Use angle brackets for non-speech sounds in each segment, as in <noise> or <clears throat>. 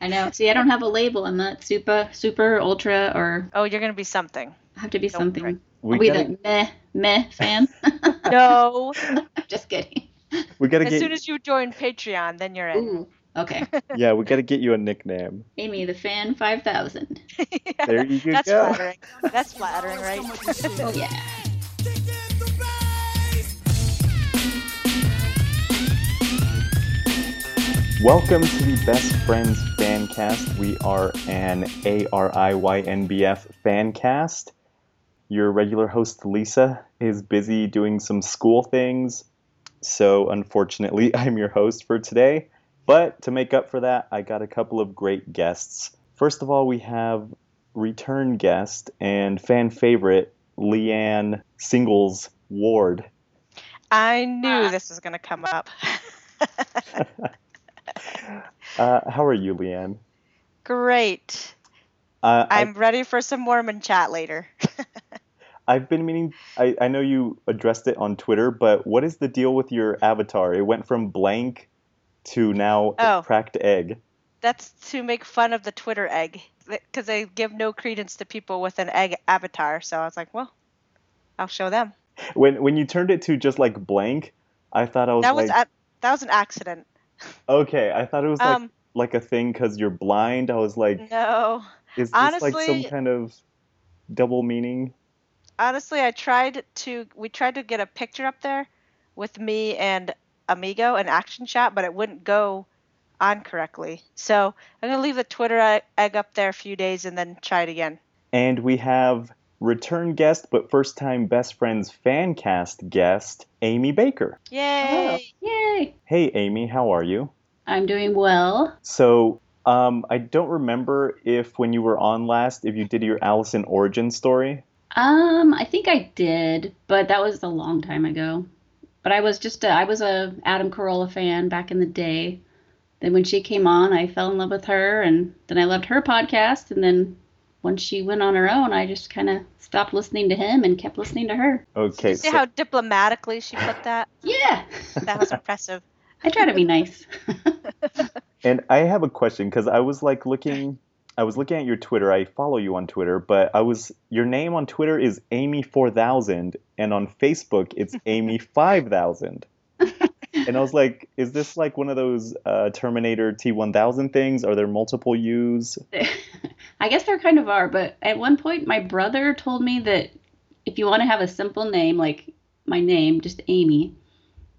I know. See, I don't have a label. I'm not super, super, ultra, or Oh, you're gonna be something. I have to be Don't something. worry. I'll We be gotta, the meh, meh fan. <laughs> <laughs> No. Just kidding. we gotta as get, soon as you join Patreon, then you're in. Ooh, okay. <laughs> yeah, we gotta get you a nickname. Amy, the fan 5000. There you go. That's flattering. That's flattering, right? Oh, yeah. Welcome to the Best Friends Fancast. We are an ARIYNBF fancast. Your regular host, Lisa, is busy doing some school things, so unfortunately, <laughs> I'm your host for today. But to make up for that, I got a couple of great guests. First of all, we have return guest and fan favorite, Leeann Singles Ward. I knew ah. this was gonna come up. <laughs> <laughs> Uh, how are you, Leeann? Great. Uh, I- I'm ready for some Mormon chat later. <laughs> I've been meaning. I, I know you addressed it on Twitter, but what is the deal with your avatar? It went from blank to now a Oh. cracked egg. That's to make fun of the Twitter egg, because they give no credence to people with an egg avatar. So I was like, well, I'll show them. When when you turned it to just like blank, I thought I was That was a, that was an accident. Okay. I thought it was like Um, like a thing because you're blind. I was like, no. is this like some kind of double meaning? honestly, I tried to. We tried to get a picture up there with me and Amigo, an action shot, but it wouldn't go on correctly. So I'm gonna leave the Twitter egg up there a few days and then try it again. And we have return guest, but first time best friends fan cast guest, Amy Baker. Yay! Yay. Hey, Amy, how are you? I'm doing well. So, um, I don't remember if when you were on last, if you did your Allison origin story. Um, I think I did, but that was a long time ago. But I was just a, I was a Adam Carolla fan back in the day. Then when she came on, I fell in love with her, and then I loved her podcast. And then once she went on her own, I just kind of stopped listening to him and kept listening to her. Okay, See so, how diplomatically she put that? Yeah, That was impressive. <laughs> I try to be nice. <laughs> and I have a question because I was like looking, I was looking at your Twitter. I follow you on Twitter, but I was your name on Twitter is Amy four thousand, and on Facebook it's Amy five thousand. <laughs> And I was like, is this like one of those uh, Terminator T one thousand things? Are there multiple U's? <laughs> I guess there kind of are, but at one point, my brother told me that if you want to have a simple name, like my name, just Amy,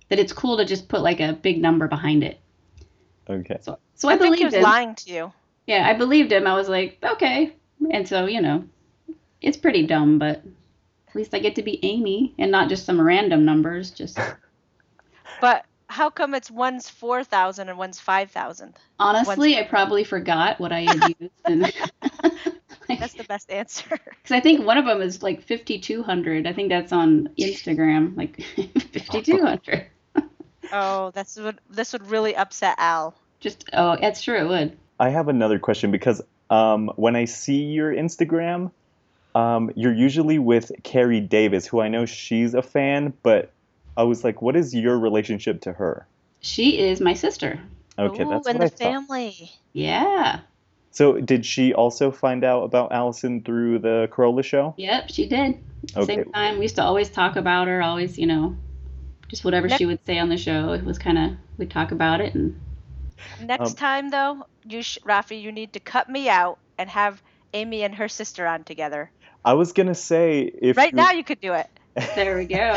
that it's cool to just put like a big number behind it. Okay. So, so I, I think he believed was him. lying to you. Yeah, I believed him. I was like, okay. And so, you know, it's pretty dumb, but at least I get to be Amy and not just some random numbers. Just But how come it's one's four thousand and one's five thousand? honestly, I probably forgot what I had used, and <laughs> <laughs> That's the best answer. <laughs> Because I think one of them is like 5,200. I think that's on Instagram, like 5,200. Oh, that's what this would really upset Al. Just, oh, that's true, it would. I have another question because um, when I see your Instagram, um, you're usually with Carrie Davis, who I know she's a fan, but I was like, what is your relationship to her? She is my sister. Okay, Ooh, that's and what I the thought. family. Yeah. So, did she also find out about Allison through the Carolla show? Yep, she did. Okay. Same time, we used to always talk about her, always, you know, just whatever she would say on the show. It was kind of, we'd talk about it. And Next Um, time though, you sh- Rafi, you need to cut me out and have Amy and her sister on together. I was gonna say if right you, now, you could do it. There we go.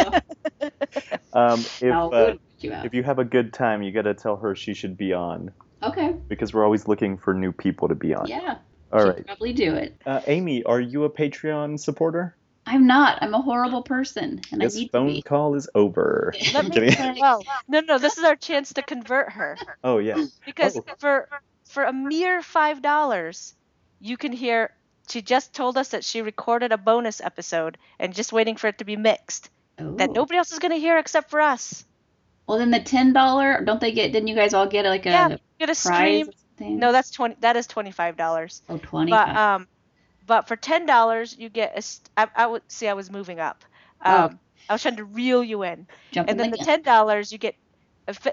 <laughs> um, if uh, you if you have a good time, you gotta tell her she should be on Okay. because we're always looking for new people to be on. Yeah. All right. probably do it. uh, Amy, are you a Patreon supporter? I'm not. I'm a horrible person, and This I need to phone be. call is over. Let <laughs> me. kidding. <laughs> Well, no, no, this is our chance to convert her Oh yeah. because Oh. for for a mere five dollars, you can hear. She just told us that she recorded a bonus episode and just waiting for it to be mixed. That nobody else is gonna hear except for us. Well, then the ten dollar. Don't they get? Didn't you guys all get like a yeah, get a stream. No, that's twenty. That is twenty five dollars. Oh, 20. But um, but for ten dollars, you get a. I, I would see. I was moving up. Oh. Um, I was trying to reel you in, Jumping and then the ten dollars you get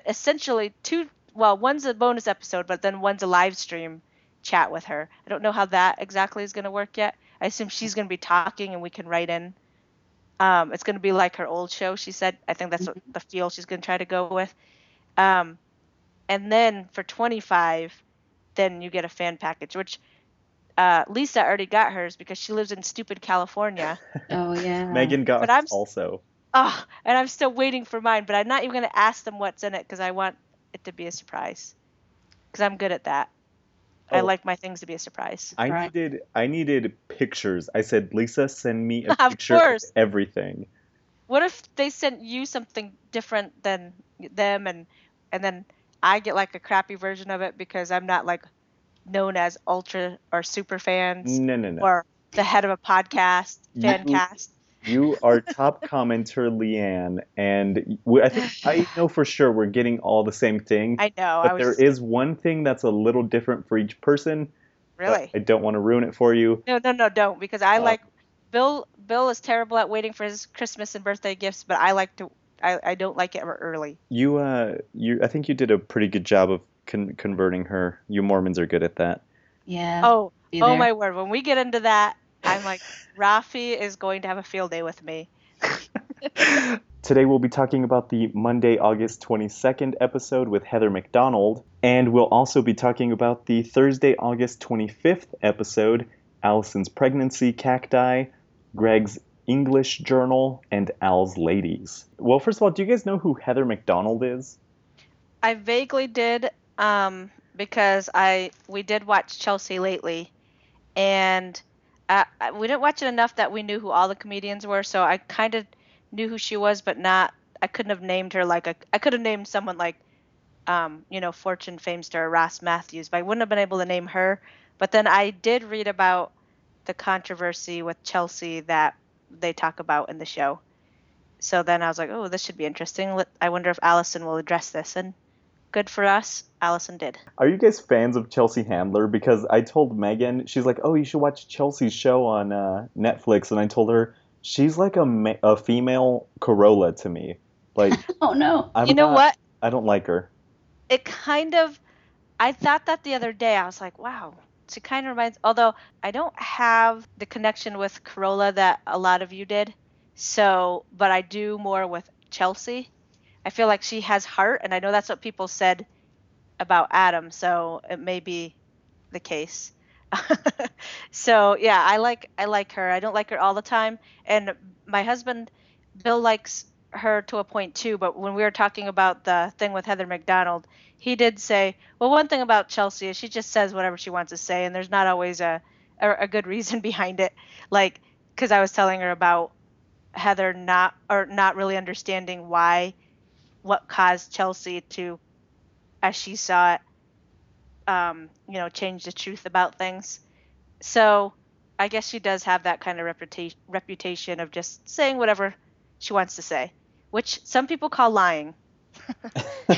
essentially two. Well, one's a bonus episode, but then one's a live stream chat with her. I don't know how that exactly is going to work yet. I assume she's going to be talking and we can write in. Um, it's going to be like her old show, she said. I think that's what the feel she's going to try to go with. Um, and then for 25, then you get a fan package, which uh, Lisa already got hers because she lives in stupid California. <laughs> Oh yeah. Megan got But I'm also. Oh, and I'm still waiting for mine, but I'm not even going to ask them what's in it because I want it to be a surprise. Because I'm good at that. I Oh. like my things to be a surprise. I Right. needed I needed pictures. I said, Lisa, send me a <laughs> Of picture of course. everything. What if they sent you something different than them, and and then I get like a crappy version of it because I'm not like known as ultra or super fans No, no, no. or the head of a podcast fan You- cast. You are top commenter, Leeann, and we, I think I know for sure we're getting all the same thing. I know. I but was there is one thing that's a little different for each person. really I don't want to ruin it for you. no, no, no, don't because I Uh, like Bill. Bill is terrible at waiting for his Christmas and birthday gifts, but I like to. I, I don't like it early. You, uh, you. I think you did a pretty good job of con- converting her. You Mormons are good at that. Yeah. Oh, oh my word! When we get into that, I'm like, Rafi is going to have a field day with me. <laughs> Today we'll be talking about the Monday, August 22nd episode with Heather McDonald, and we'll also be talking about the Thursday, August 25th episode, Allison's pregnancy cacti, Greg's English journal, and Al's ladies. Well, first of all, do you guys know who Heather McDonald is? I vaguely did, um, because I we did watch Chelsea lately, and we didn't watch it enough that we knew who all the comedians were. So I kind of knew who she was, but not. I couldn't have named her like a. I could have named someone like, um, you know, Fortune fame star Ross Mathews, but I wouldn't have been able to name her. But then I did read about the controversy with Chelsea that they talk about in the show. So then I was like, oh, this should be interesting. I wonder if Allison will address this. And good for us, Allison did. Are you guys fans of Chelsea Handler? Because I told Megan, she's like, "Oh, you should watch Chelsea's show on uh, Netflix," and I told her she's like a ma- a female Carolla to me. Like, <laughs> Oh no. I'm you know not- what? I don't like her. It kind of, I thought that the other day. I was like, wow. She kind of reminds, although I don't have the connection with Carolla that a lot of you did. So, but I do more with Chelsea. I feel like she has heart, and I know that's what people said about Adam. So it may be the case. <laughs> so yeah, I like I like her. I don't like her all the time, and my husband Bill likes her to a point too. But when we were talking about the thing with Heather McDonald, he did say, well, one thing about Chelsea is she just says whatever she wants to say, and there's not always a a, a good reason <laughs> behind it. Like, because I was telling her about Heather not or not really understanding why, what caused Chelsea to, as she saw it, um, you know, change the truth about things. So I guess she does have that kind of reputation reputation of just saying whatever she wants to say, which some people call lying. <laughs>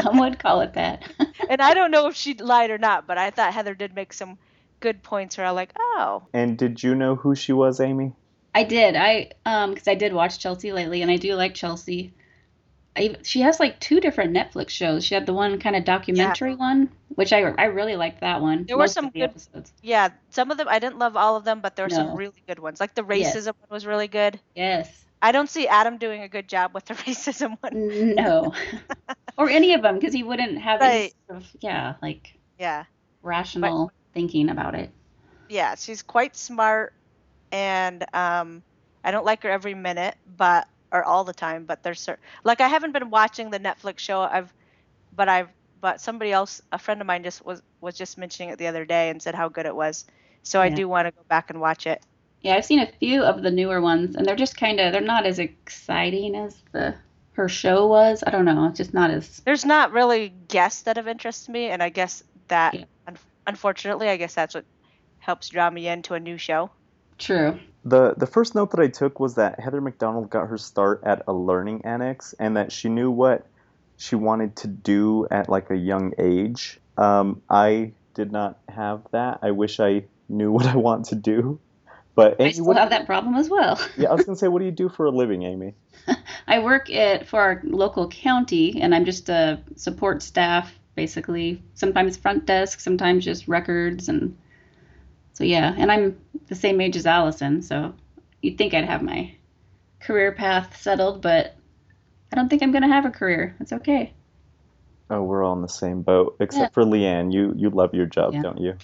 Some would call it that. <laughs> and I don't know if she lied or not, but I thought Heather did make some good points where I'm like, oh, And did you know who she was, Amy? I did. I um because I did watch Chelsea lately, and I do like Chelsea. I, she has like two different Netflix shows. She had the one kind of documentary one, which I I really liked that one. There were some good- episodes. yeah. Some of them I didn't love all of them, but there were some really good ones. Like the Yes. racism one was really good. Yes. I don't see Adam doing a good job with the <laughs> racism one. No. <laughs> or any of them, because he wouldn't have any sort of yeah like Yeah. rational thinking about it. yeah, she's quite smart, and um, I don't like her every minute, but or all the time. But there's cer- like I haven't been watching the Netflix show. I've, but I've, but somebody else, a friend of mine, just was was just mentioning it the other day and said how good it was. So I do want to go back and watch it. Yeah, I've seen a few of the newer ones, and they're just kind of they're not as exciting as the her show was. I don't know, it's just not as There's not really guests that have interested me, and I guess that, Yeah. un- unfortunately, I guess that's what helps draw me into a new show. true. The the first note that I took was that Heather McDonald got her start at a learning annex and that she knew what she wanted to do at like a young age. Um, I did not have that. I wish I knew <laughs> what I want to do. But I Amy, still what, have that problem as well. <laughs> yeah, I was gonna say, what do you do for a living, Amy? I work at for our local county, and I'm just a support staff basically. Sometimes front desk, sometimes just records, and so yeah. And I'm the same age as Allison, so you'd think I'd have my career path settled, but I don't think I'm gonna have a career. It's okay. Oh, we're all in the same boat, except for Leeann. You you love your job, Yeah. don't you?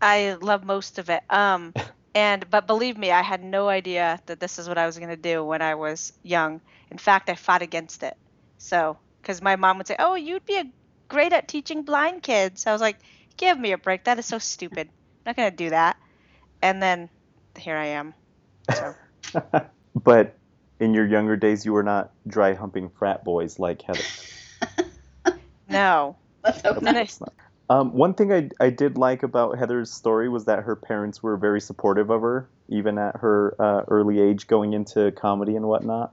I love most of it. Um, <laughs> and but believe me, I had no idea that this is what I was gonna do when I was young. In fact, I fought against it. So, because my mom would say, "Oh, you'd be a, great at teaching blind kids," I was like, "Give me a break. That is so stupid. I'm not gonna do that." And then here I am. So, <laughs> but in your younger days, you were not dry humping frat boys like Heather. <laughs> no. Let's hope Then not. I- It's not. Um, one thing I, I did like about Heather's story was that her parents were very supportive of her, even at her uh, early age, going into comedy and whatnot.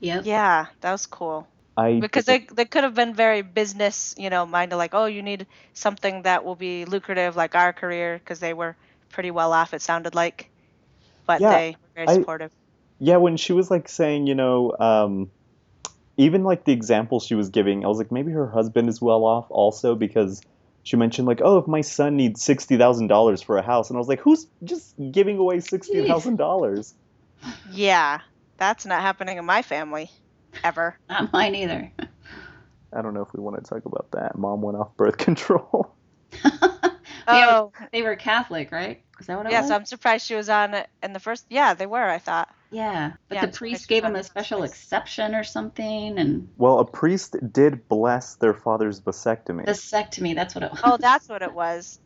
Yep. Yeah, that was cool. I Because they they could have been very business, you know, minded, like, oh, you need something that will be lucrative, like our career, because they were pretty well off. It sounded like, but Yeah, they were very I- supportive. yeah, when she was like saying, you know, um, even like the example she was giving, I was like, maybe her husband is well off also because she mentioned like, oh, if my son needs sixty thousand dollars for a house, and I was like, who's just giving away sixty thousand dollars? Yeah, that's not happening in my family, ever. <laughs> Not mine either. I don't know if we want to talk about that. Mom went off birth <laughs> control. Yeah, Oh, they were Catholic, right? Is that what it yes, was? I'm surprised she was on it in the first. Yeah, they were. I thought. Yeah, but Yeah, the I'm priest gave was him a it in the first special place. exception or something, and Well, a priest did bless their father's vasectomy. vasectomy. That's what it oh, was. Oh, that's what it <laughs> was.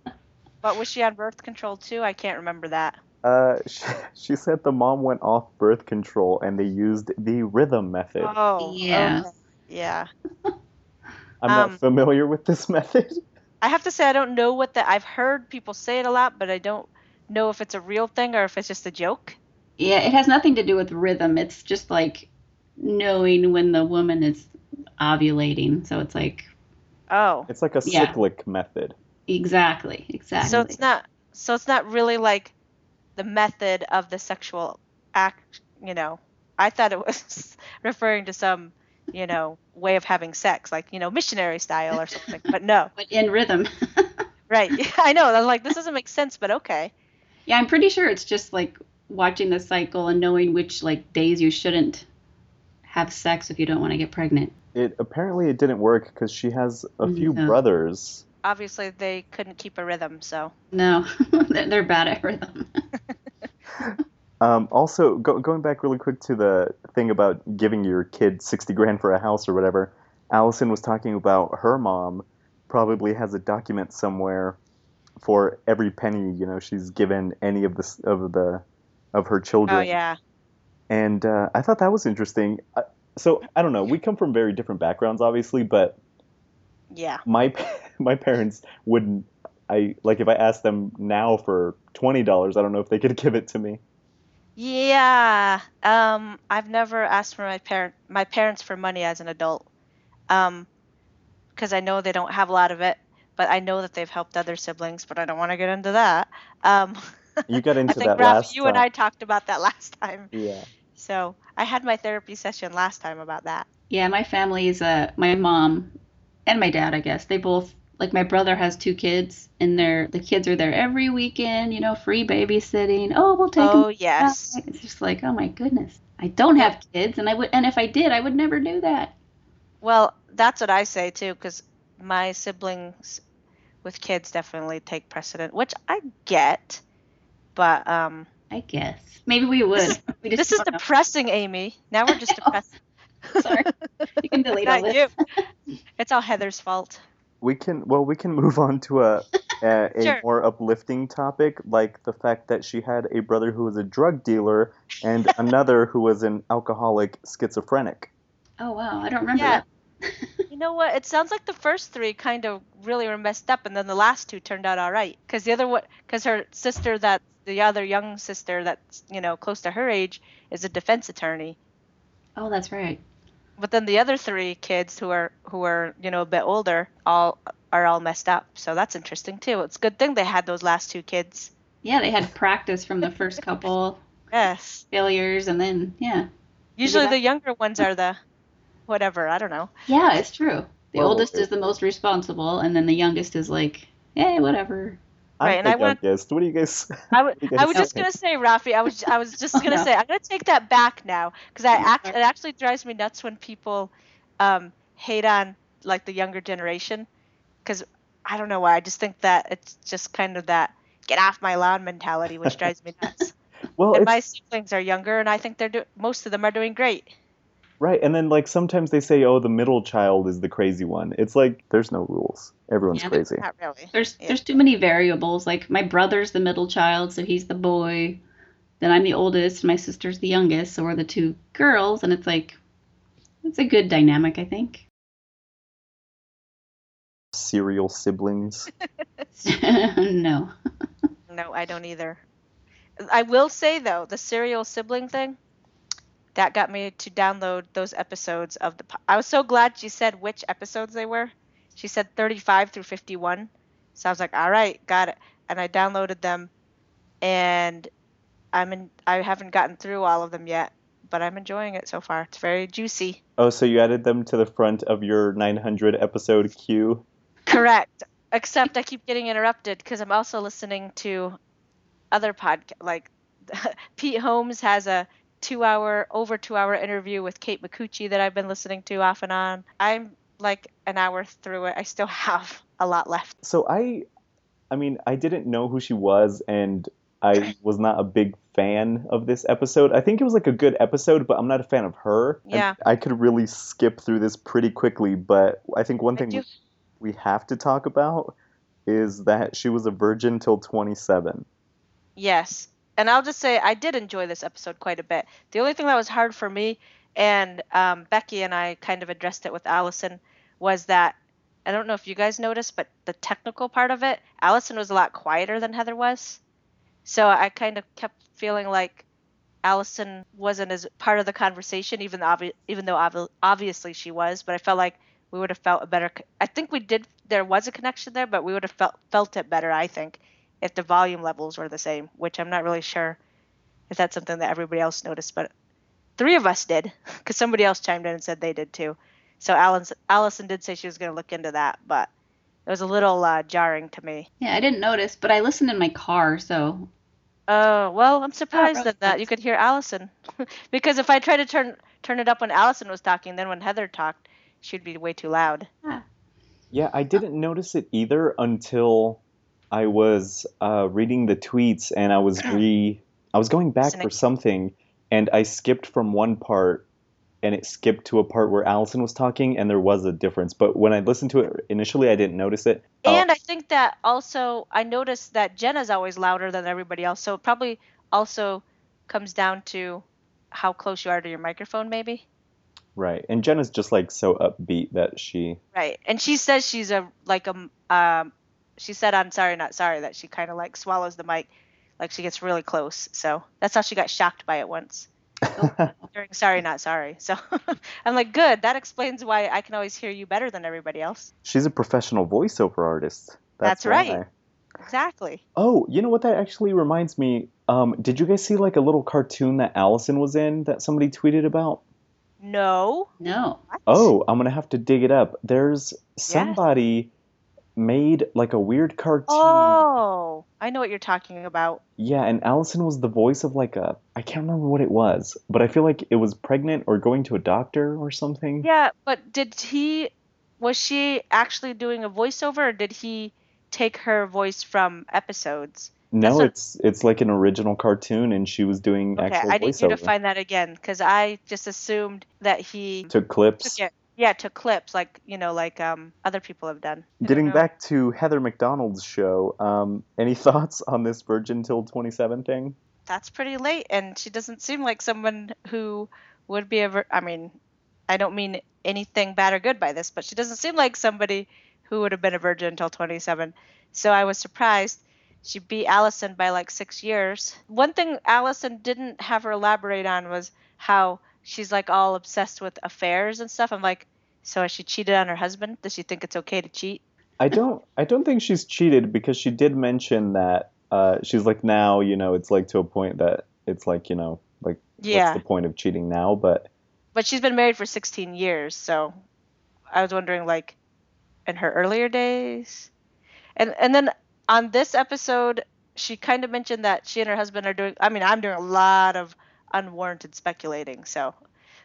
But was she on birth control too? I can't remember that. Uh, <laughs> she, she said the mom went off birth control and they used the rhythm method. Oh, Yeah. okay. Yeah. I'm um, not familiar with this <laughs> method. I have to say I don't know what the I've heard people say it a lot, but I don't know if it's a real thing or if it's just a joke. Yeah, it has nothing to do with rhythm. It's just like knowing when the woman is ovulating. So it's like Oh. It's like a Yeah. cyclic method. exactly, exactly. So it's not so it's not really like the method of the sexual act, you know. I thought it was <laughs> referring to some, you know, way of having sex, like, you know, missionary style or something. But no. <laughs> but in rhythm. <laughs> Right. I know. I was like, this doesn't make sense, but okay. yeah, I'm pretty sure it's just like watching the cycle and knowing which like days you shouldn't have sex if you don't want to get pregnant. It apparently it didn't work because she has a mm, few No. brothers. Obviously they couldn't keep a rhythm, so No, <laughs> they're they're bad at rhythm. <laughs> Um, also, go, going back really quick to the thing about giving your kid sixty grand for a house or whatever. Allison was talking about her mom probably has a document somewhere for every penny you know she's given any of the of the of her children. Oh yeah. and uh, I thought that was interesting. Uh, so I don't know. We come from very different backgrounds, obviously, but Yeah. my <laughs> my parents wouldn't. I like if I asked them now for twenty dollars, I don't know if they could <laughs> give it to me. Yeah. Um, I've never asked for my parent my parents for money as an adult. Um, because I know they don't have a lot of it, but I know that they've helped other siblings, but I don't want to get into that. Um, <laughs> You got into I into think that Ralph, last you and. I talked about that last time. Yeah. So I had my therapy session last time about that. Yeah, my family is uh my mom and my dad, I guess. They both like my brother has two kids and they're the kids are there every weekend, you know, free babysitting. Oh, we'll take them. Oh them. yes. It's just like, oh my goodness. I don't have kids and I would and if I did, I would never do that. Well, that's what I say too, because my siblings with kids definitely take precedent, which I get. But um, I guess. Maybe we would. This is- we just this is don't know. depressing, Amy. Now we're just <laughs> depressed. Sorry. You can delete all this. you. <laughs> It's all Heather's fault. We can well we can move on to a a, a Sure. more uplifting topic like the fact that she had a brother who was a drug dealer and <laughs> another who was an alcoholic schizophrenic. Oh wow, I don't remember Yeah. that. <laughs> You know what? It sounds like the first three kind of really were messed up, and then the last two turned out all right. Because the other one, because her sister, that the other young sister that's you know close to her age, is a defense attorney. oh, that's right. But then the other three kids who are who are you know a bit older, all are all messed up. So that's interesting too. It's a good thing they had those last two kids. Yeah, they had practice from the first couple <laughs> Yes. failures and then yeah. Usually the younger ones are the whatever. I don't know. Yeah, it's true. The Well, oldest it- is the most responsible, and then the youngest is like, hey, whatever. Right, I'm and I want- youngest. What do you guys? <laughs> I was, I was just gonna say, Rafi. I was, I was just gonna say, I'm gonna take that back now because I act, it actually drives me nuts when people um, hate on like the younger generation, because I don't know why. I just think that it's just kind of that get off my lawn mentality, which drives me nuts. <laughs> Well, and my siblings are younger, and I think they're do- most of them are doing great. Right. And then like sometimes they say, "Oh, the middle child is the crazy one." It's like there's no rules. Everyone's Yeah. crazy. Not really. There's Yeah. there's too many variables. Like my brother's the middle child, so he's the boy. Then I'm the oldest, my sister's the youngest, so we're the two girls, and it's like it's a good dynamic, I think. Serial siblings. <laughs> <laughs> no. No, I don't either. I will say though, the serial sibling thing, that got me to download those episodes of the. po- I was so glad she said which episodes they were. She said 35 through 51. So I was like, all right, got it. And I downloaded them, and I'm in. I haven't gotten through all of them yet, but I'm enjoying it so far. It's very juicy. Oh, so you added them to the front of your 900 episode queue? Correct. Except I keep getting interrupted because I'm also listening to other podcast. Like <laughs> Pete Holmes has a two-hour, over two-hour interview with Kate Micucci that I've been listening to off and on. I'm like an hour through it. I still <laughs> have a lot left. So I, I mean, I didn't know who she was, and I <laughs> was not a big fan of this episode. I think it was like a good episode, but I'm not a fan of her. Yeah. I could really skip through this pretty quickly, but I think one I thing do- we have to talk about is that she was a virgin till 27. Yes. And I'll just say I did enjoy this episode quite a bit. The only thing that was hard for me, and um, Becky and I kind of addressed it with Allison, was that I don't know if you guys noticed, but the technical part of it, Allison was a lot quieter than Heather was. So I kind of kept feeling like Allison wasn't as part of the conversation, even though, obvi- even though obvi- obviously she was. But I felt like we would have felt a better. co- I think we did. There was a connection there, but we would have felt felt it better. I think if the volume levels were the same, which I'm not really sure if that's something that everybody else noticed, but three of us did <laughs> because somebody else chimed in and said they did too. So Allison, Allison did say she was going to look into that, but it was a little uh, jarring to me. Yeah, I didn't notice, but I listened in my car, so Oh well, I'm surprised really at that you could hear Allison, <laughs> because if I tried to turn turn it up when Allison was talking, then when Heather talked, she'd be way too loud. Yeah, I didn't notice it either until I was uh, reading the tweets and I was re I was going back for something and I skipped from one part and it skipped to a part where Allison was talking and there was a difference. But when I listened to it initially, I didn't notice it. Oh, And I think that also I noticed that Jenna's always louder than everybody else, so it probably also comes down to how close you are to your microphone, maybe. right. And Jenna's just like so upbeat that she Right. And she says she's a like a um she said I'm sorry not sorry that she kind of like swallows the mic like she gets really close. So that's how she got shocked by it once <laughs> during sorry not sorry. So <laughs> I'm like good, that explains why I can always hear you better than everybody else. she's a professional voiceover artist. That's right. why. Exactly. Oh, you know what? That actually reminds me. Um, did you guys see like a little cartoon that Allison was in that somebody tweeted about? No. no. What? Oh, I'm gonna have to dig it up. There's somebody made like a weird cartoon. Oh, I know what you're talking about. Yeah, and Allison was the voice of like a I can't remember what it was, but I feel like it was pregnant or going to a doctor or something. Yeah, but did he was she actually doing a voiceover or did he take her voice from episodes? No, what- it's it's like an original cartoon, and she was doing Okay, actual I need you to find that again because I just assumed that he Took clips. took. Yeah, to clips like you know, like um other people have done. Getting back to Heather McDonald's show, um, any <laughs> thoughts on this Virgin Till 27 thing? that's pretty late, and she doesn't seem like someone who would be a. Vir- I mean, I don't mean anything bad or good by this, but she doesn't seem like somebody who would have been a virgin until 27. So I was surprised. She beat Allison by like six years. One thing Allison didn't have her elaborate on was how she's like all obsessed with affairs and stuff. I'm like, so has she cheated on her husband? Does she think it's okay to cheat? I don't I don't think she's cheated because she did mention that uh, she's like now you know it's like to a point that it's like you know like Yeah. what's the point of cheating now? But But she's been married for 16 years, so I was wondering like in her earlier days. And and then on this episode, she kind of mentioned that she and her husband are doing I mean, I'm doing a lot of unwarranted speculating, so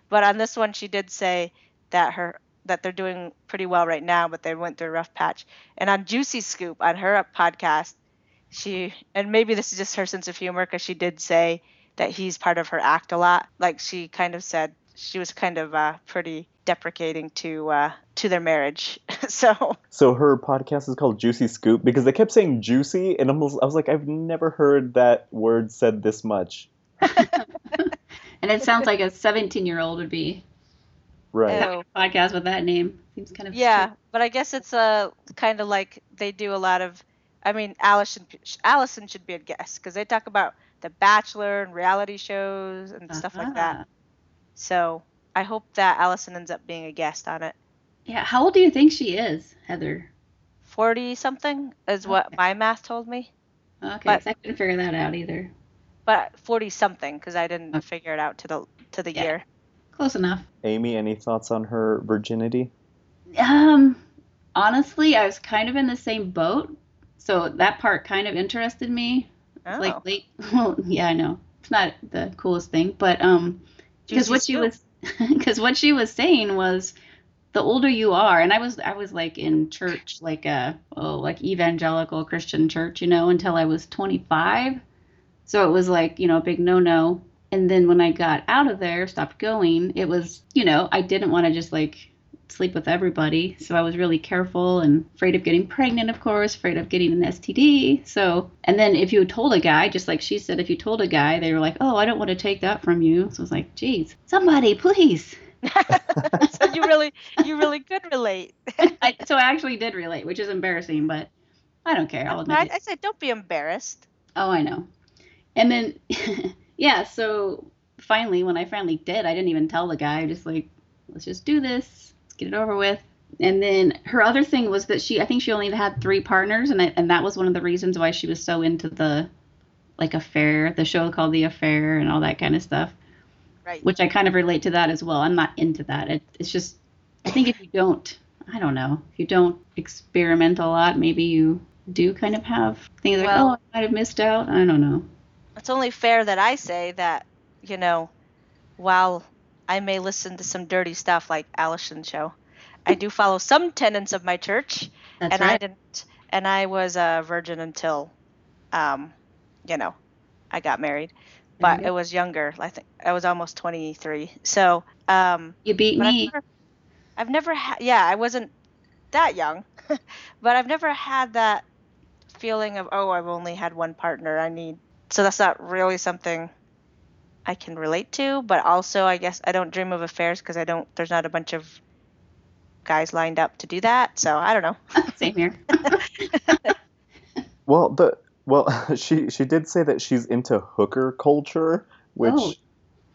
but on this one she did say that her that they're doing pretty well right now, but they went through a rough patch. And on Juicy Scoop on her podcast, she and maybe this is just her sense of humor because she did say that he's part of her act a lot. Like she kind of said she was kind of uh, pretty deprecating to uh, to their marriage. <laughs> so So her podcast is called Juicy Scoop because they kept saying juicy, and I was, I was like, I've never heard that word said this much. <laughs> And it sounds like a 17 year old would be Right. Ew. podcast with that name. Seems kind of yeah, but I guess it's uh, kind of like they do a lot of. I mean, Allison Allison should be a guest because they talk about The Bachelor and reality shows and stuff like that. Uh-huh. So I hope that Allison ends up being a guest on it. Yeah, how old do you think she is, Heather? Forty something is what my math told me, Okay, But- I couldn't figure that out either. but forty something because I didn't Okay. figure it out to the to the Yeah. year. Close enough. Amy, any thoughts on her virginity? Um, honestly, I was kind of in the same boat, so that part kind of interested me. It's Oh. like late. <laughs> Well, yeah, I know it's not the coolest thing, but um, because what she scoop. was, <laughs> because what she was saying was, the older you are, and I was I was like in church, like a oh like evangelical Christian church, you know, until I was 25. So it was like you know a big no no. And then when I got out of there, stopped going, it was you know I didn't want to just like sleep with everybody. So I was really careful and afraid of getting pregnant, of course, afraid of getting an STD. So, and then if you told a guy, just like she said, if you told a guy, they were like, oh, I don't want to take that from you. So I was like, geez, somebody, please. <laughs> so you really you really could relate. <laughs> I, so I actually did relate, which is embarrassing, but I don't care. I'll admit I. I said don't be embarrassed. Oh, I know. And then, <laughs> yeah, so finally, when I finally did, I didn't even tell the guy. I just like, let's just do this, let's get it over with. And then her other thing was that she, I think she only had three partners, and I, and that was one of the reasons why she was so into the, like affair, the show called The Affair, and all that kind of stuff. Right. Which I kind of relate to that as well. I'm not into that. It, it's just, I think if you don't, I don't know, if you don't experiment a lot, maybe you do kind of have things like, oh, I might have missed out. I don't know. It's only fair that I say that, you know, while I may listen to some dirty stuff like Allison's show, I do follow some tenets of my church, That's and I didn't, and I was a virgin until, um, you know, I got married, but it was younger. I think I was almost 23. So, um, You beat but I've me. never, I've never had, yeah, I wasn't that young, <laughs> but I've never had that feeling of, oh, I've only had one partner. I need, so that's not really something I can relate to. But also, I guess I don't dream of affairs because I don't, there's not a bunch of guys lined up to do that. So I don't know. <laughs> Same here. <laughs> Well, the well, <laughs> she she did say that she's into hooker culture, which Oh.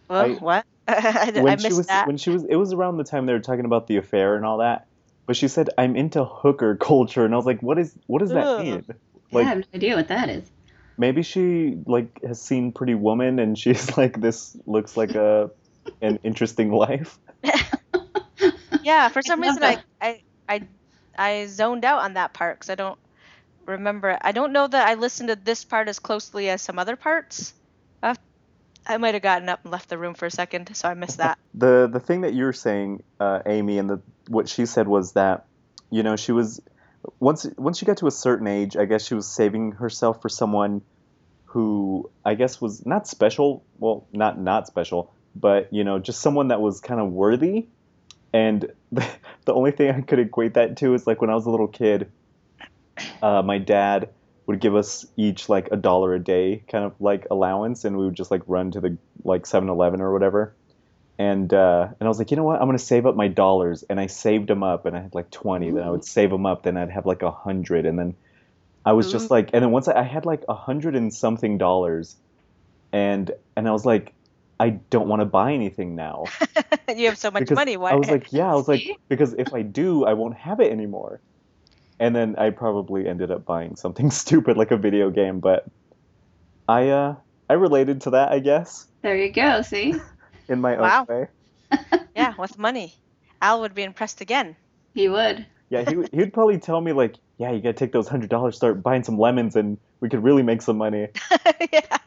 Well, I- what? I, I when she missed was that. when she was it was around the time they were talking about the affair and all that. But she said I'm into hooker culture, and I was like, what is what does that Ugh. mean? Yeah, Like I have no idea what that is. Maybe she like has seen Pretty Woman, and she's <laughs> like, this looks like a an interesting life. <laughs> yeah, for some love reason I. I I I zoned out on that part because I don't remember. I don't know that I listened to this part as closely as some other parts. I, I might have gotten up and left the room for a second, so I missed that. the the thing that you're saying, uh, Amy, and the what she said was that, you know, she was once once she got to a certain age, I guess she was saving herself for someone who I guess was not special. Well, not not special, but you know, just someone that was kind of worthy. And the, <laughs> the only thing I could equate that to is like when I was a little kid, uh, my dad would give us each like a dollar a day kind of like allowance and we would just like run to the like 7-Eleven or whatever and uh, and I was like, you know what? I'm gonna save up my dollars, and I saved them up, and I had like 20. Then I would save them up, then I'd have like a hundred, and then I was just like, and then once I, I had like a hundred and something dollars, and and I was like, I don't want to buy anything now <laughs> you have so much because money. Why? I was like, yeah, I was like, <laughs> because if I do, I won't have it anymore. And then I probably ended up buying something <laughs> stupid like a video game, but I uh I related to that, I guess, There you go. See, in my Wow. own way. <laughs> yeah, with money, Al would be impressed again. he would. Yeah, he would- he would probably tell me like, yeah, you gotta take those hundred dollars, start buying some lemons, and we could really make some money. <laughs> yeah.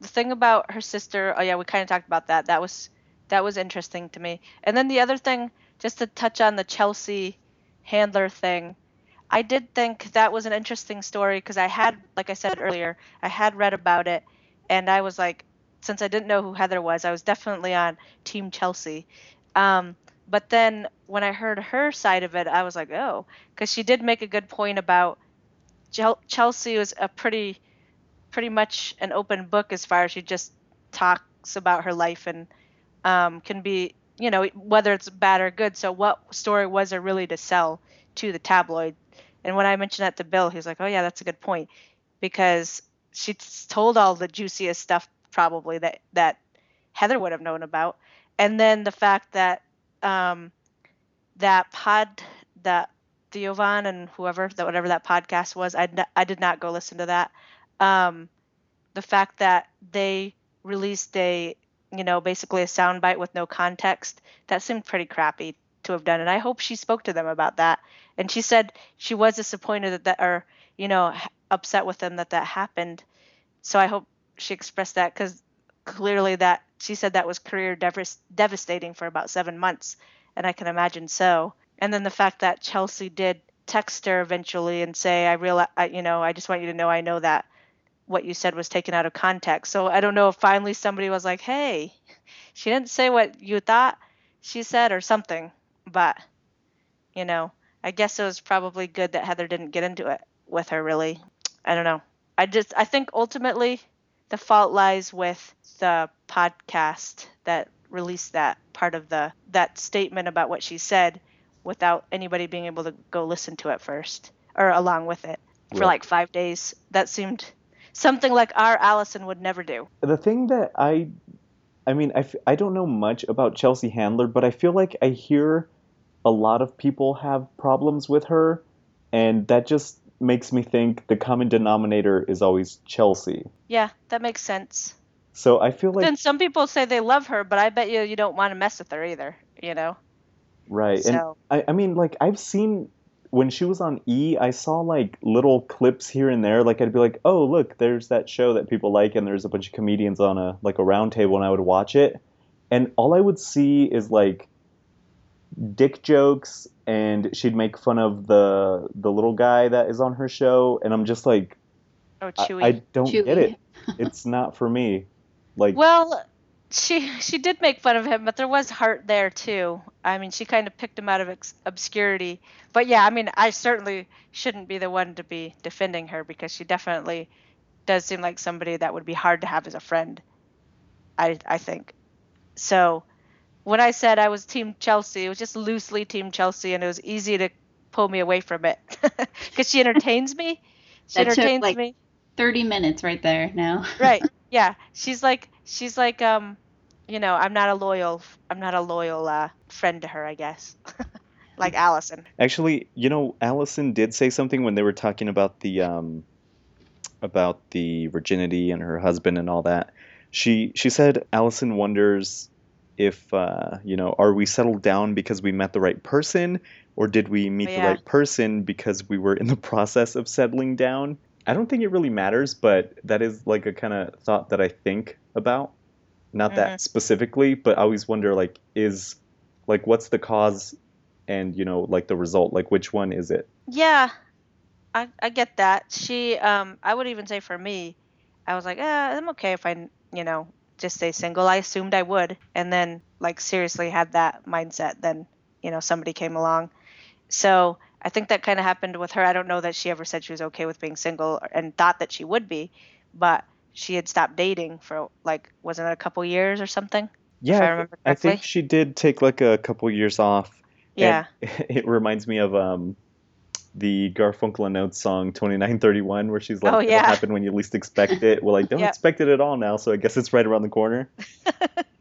The thing about her sister, oh yeah, we kind of talked about that. That was that was interesting to me. And then the other thing, just to touch on the Chelsea Handler thing, I did think that was an interesting story because I had, like I said earlier, I had read about it, and I was like, since I didn't know who Heather was, I was definitely on Team Chelsea. Um, but then when I heard her side of it, I was like, oh, because she did make a good point about Chelsea was a pretty, pretty much an open book as far as she just talks about her life and um, can be, you know, whether it's bad or good. So what story was there really to sell to the tabloid? And when I mentioned that to Bill, he was like, oh yeah, that's a good point because she told all the juiciest stuff probably that that Heather would have known about. And then the fact that um, that pod that Theo Von and whoever that whatever that podcast was, I I did not go listen to that. Um, the fact that they released a you know basically a soundbite with no context that seemed pretty crappy to have done, and I hope she spoke to them about that. And she said she was disappointed that that or you know upset with them that that happened. So I hope she expressed that because clearly that she said that was career devas- devastating for about seven months, and I can imagine so. And then the fact that Chelsea did text her eventually and say, "I realize, I, you know, I just want you to know I know that what you said was taken out of context." So I don't know if finally somebody was like, "Hey, <laughs> she didn't say what you thought she said or something," but you know, I guess it was probably good that Heather didn't get into it with her. Really, I don't know. I just I think ultimately the fault lies with the podcast that released that part of the that statement about what she said without anybody being able to go listen to it first or along with it for Right. like five days. That seemed something like our Allison would never do. The thing that I, I mean, I, f- I don't know much about Chelsea Handler, but I feel like I hear a lot of people have problems with her, and that just makes me think the common denominator is always Chelsea. Yeah, that makes sense. So I feel like then some people say they love her, but I bet you you don't want to mess with her either. You know. right, and So I, I mean, like I've seen when she was on E, I saw like little clips here and there. Like I'd be like, oh look, there's that show that people like, and there's a bunch of comedians on a like a round table, and I would watch it, and all I would see is like dick jokes, and she'd make fun of the the little guy that is on her show, and I'm just like, oh, I, I don't Chewy. get it. <laughs> It's not for me. Like Well, she she did make fun of him, but there was heart there too. I mean, she kind of picked him out of ex- obscurity. But yeah, I mean, I certainly shouldn't be the one to be defending her because she definitely does seem like somebody that would be hard to have as a friend. I I think. So, when I said I was team Chelsea, it was just loosely team Chelsea and it was easy to pull me away from it <laughs> cuz she entertains me. She That took, entertains like- me. 30 minutes right there now. <laughs> right yeah she's like she's like um you know i'm not a loyal i'm not a loyal uh friend to her i guess <laughs> like allison Actually, you know, Allison did say something when they were talking about the um about the virginity and her husband and all that. She she said Allison wonders if uh, you know, are we settled down because we met the right person or did we meet Oh, the right person because we were in the <laughs> process of settling down? I don't think it really matters, but that is like a kind of thought that I think about. Not that specifically, but I always wonder like is like what's the cause and you know like the result? Like which one is it? Yeah. I i get that. She um i would even say for me i was like eh, i'm okay if i you know just stay single i assumed i would. And then like seriously had that mindset then you know somebody came along. So i think that kind of happened with her. I don't know that she ever said she was okay with being single and thought that she would be but she had stopped dating for like wasn't it a couple years or something? Yeah I I, thi- remember I think she did take like a couple years off. Yeah. <laughs> it reminds me of um the Garfunkel and Oates song 2931 where she's like Oh, it'll happen when you least expect it well I <laughs> don't Yep. expect it at all now so I guess it's right around the corner <laughs>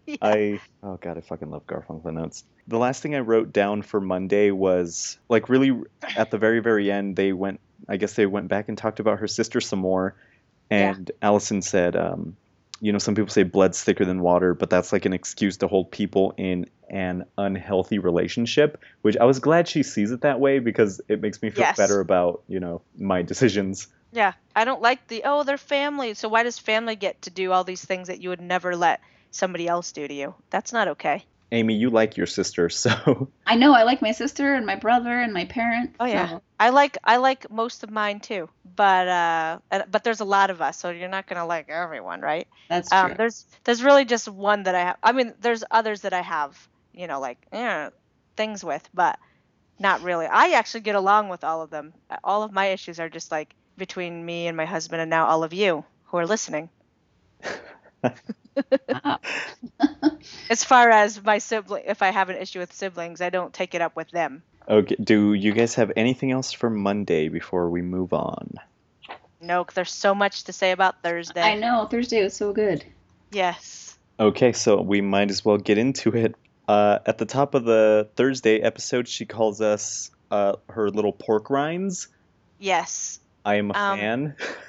Yeah. I oh god, I fucking love Garfunkel and Oates. The last thing I wrote down for Monday was like really at the very very end they went I guess they went back and talked about her sister some more, Yeah. and Allison said, um, you know, some people say blood's thicker than water, but that's like an excuse to hold people in an unhealthy relationship, which I was glad she sees it that way because it makes me feel Yes. better about, you know, my decisions. Yeah, I don't like the oh they're family. So why does family get to do all these things that you would never let somebody else do to you? That's not okay. Amy, you like your sister, <laughs> so I know I like my sister and my brother and my parents. Oh yeah, so- I like I like most of mine too. But uh, but there's a lot of us, so you're not gonna like everyone, right? that's true. Um, there's there's really just one that I have. I mean, there's others that I have, you know, like eh, things with, but not really. I actually get along with all of them. All of my issues are just like between me and my husband, and now all of you who are listening. <laughs> Wow. <laughs> As far as my sibling, if I have an issue with siblings, I don't take it up with them. okay. Do you guys have anything else for Monday before we move on? No, 'cause there's so much to say about Thursday. I know Thursday was so good. Yes. Okay, so we might as well get into it. Uh, at the top of the Thursday episode, she calls us uh, her little pork rinds. Yes. I am a Um, fan. <laughs>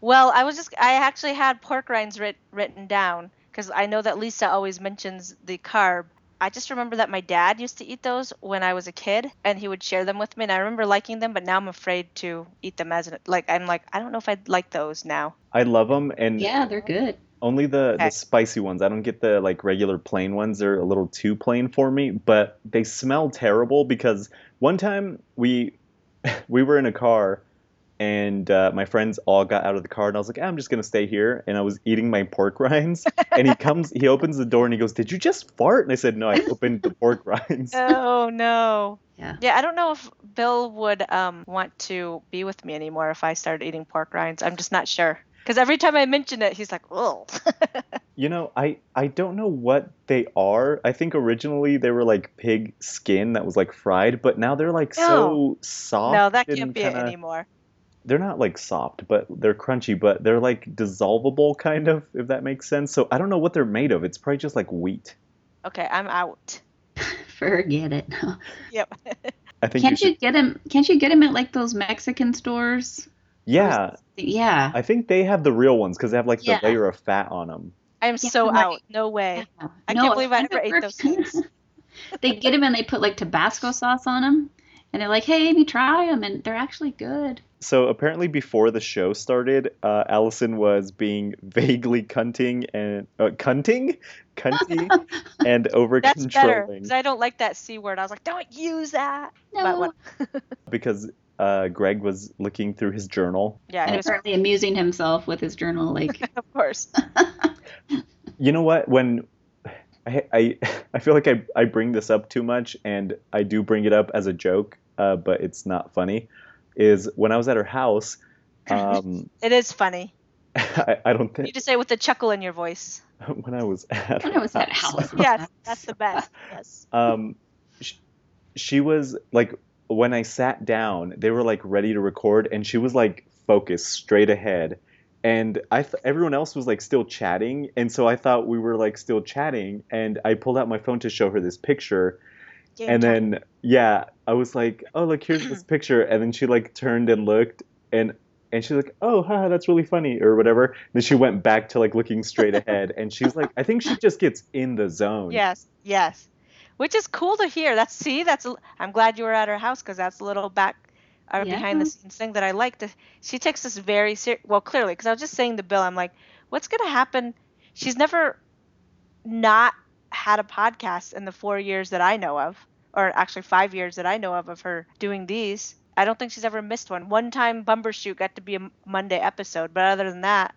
Well, I was just I actually had pork rinds writ, written down because I know that Lisa always mentions the carb. I just remember that my dad used to eat those when I was a kid, and he would share them with me, and I remember liking them. But now I'm afraid to eat them as an like I'm like I don't know if I'd like those now. I love them, and Yeah, they're good. only the, Okay. the spicy ones. I don't get the like regular plain ones. They're a little too plain for me, but they smell terrible because one time we <laughs> we were in a car and uh, my friends all got out of the car and I was like, I'm just gonna stay here and I was eating my pork <laughs> rinds and he comes he opens the door and he goes, Did you just fart? And I said, No, I opened the pork <laughs> rinds. oh no. Yeah. Yeah, I don't know if Bill would um want to be with me anymore if I started eating pork rinds. I'm just not sure. Because every time I mention it, he's like, "Oh." <laughs> You know, I I don't know what they are. I think originally they were like pig skin that was like fried, but now they're like so soft. no, that can't be kinda- it anymore. They're not like soft, but they're crunchy, but they're like dissolvable kind of, if that makes sense. So I don't know what they're made of. It's probably just like wheat. Okay, I'm out. <laughs> Forget it. <laughs> Yep. <laughs> I think Can't you you get them? Can't you get them at like those Mexican stores? Yeah, Yeah. I think they have the real ones because they have like the Yeah. layer of fat on them. I'm Yeah, so right. out. No way. I can't believe I ever ate those things. they get them and they put like Tabasco sauce on them, and they're like, "Hey, Amy, try them," and they're actually good. So apparently, before the show started, uh, Allison was being <laughs> vaguely cunting and uh, cunting, cunty, <laughs> and over That's better controlling because I don't like that c word. I was like, don't use that. But No. what? <laughs> because uh, Greg was looking through his journal. Yeah, And it was apparently amusing himself with his journal, like, of course. You know what? When I, I, I feel like I, I bring this up too much, and I do bring it up as a joke, uh, but it's not funny. Is when I was at her house, um, <laughs> It is funny. <laughs> I, I don't think You just say it with a chuckle in your voice. <laughs> when I was at when her I was at house. Yes, that's the best. Yes. um, sh- she was like when I sat down, they were like ready to record, and she was like focused straight ahead, and I th- everyone else was like still chatting, and so I thought we were like still chatting, and I pulled out my phone to show her this picture, Game and time. then yeah, I was like, oh look, here's this <clears throat> picture, and then she like turned and looked, and and she's like, oh, haha, that's really funny, or whatever. then she went back to like looking straight <laughs> ahead, and she's like, I think she just gets in the zone. Yes, yes. Which is cool to hear. That's see, that's. a- I'm glad you were at her house because that's a little back, uh, Yeah. behind the scenes thing that I like. To, she takes this very ser- well, clearly, because I was just saying to Bill, I'm like, what's gonna happen? She's never not had a podcast in the four years that I know of, or actually five years that I know of of her doing these. I don't think she's ever missed one. One time, Bumbershoot got to be a Monday episode, but other than that,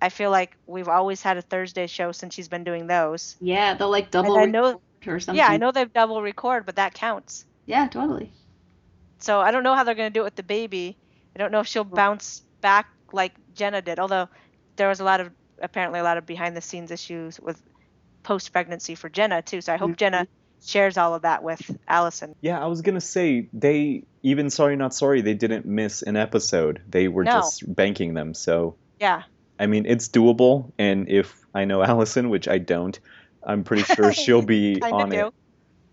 I feel like we've always had a Thursday show since she's been doing those. Yeah, they'll like double I know- or something. Yeah, I know they've double record, but that counts. Yeah, totally. So I don't know how they're going to do it with the baby. I don't know if she'll bounce back like Jenna did. Although there was a lot of apparently a lot of behind the scenes issues with post pregnancy for Jenna too. So I hope Mhm. Jenna shares all of that with Allison. Yeah, I was gonna say they even sorry not sorry they didn't miss an episode. They were No. just banking them. So Yeah. I mean it's doable, and if I know Allison, which I don't, I'm pretty sure <laughs> she'll be Kinda on do. it.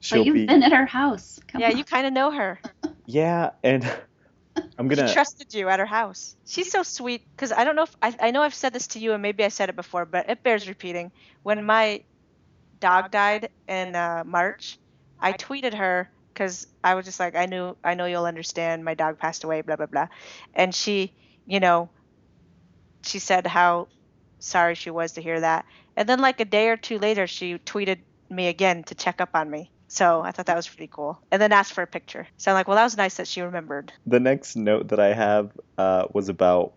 She'll you've be been at her house. Come Yeah, on. you kind of know her. <laughs> yeah, and <laughs> I'm gonna. She trusted you at her house. She's so sweet because I don't know if I, I know I've said this to you and maybe I said it before, but it bears repeating. When my dog died in uh, March, I tweeted her because I was just like, I knew, I know you'll understand. My dog passed away, blah blah blah, and she, you know, she said how sorry she was to hear that, and then like a day or two later, she tweeted me again to check up on me. So I thought that was pretty cool, and then asked for a picture. So I'm like, well, that was nice that she remembered. The next note that I have uh, was about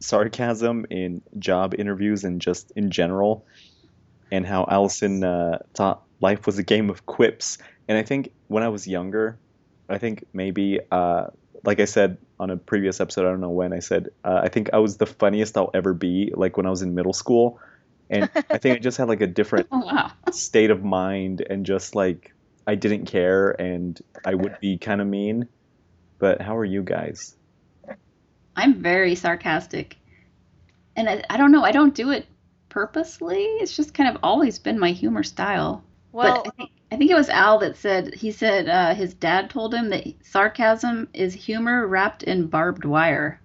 sarcasm in job interviews and just in general, and how Allison uh, thought life was a game of quips. And I think when I was younger, I think maybe, uh, like I said on a previous episode, I don't know when, I said, uh, I think I was the funniest I'll ever be, like when I was in middle school. And I think I just had like a different <laughs> Oh wow. state of mind and just like I didn't care and I would be kind of mean. But how are you guys? I'm very sarcastic. And I, I don't know, I don't do it purposely. It's just kind of always been my humor style. Well, but I think, I think it was Al that said he said uh, his dad told him that sarcasm is humor wrapped in barbed wire.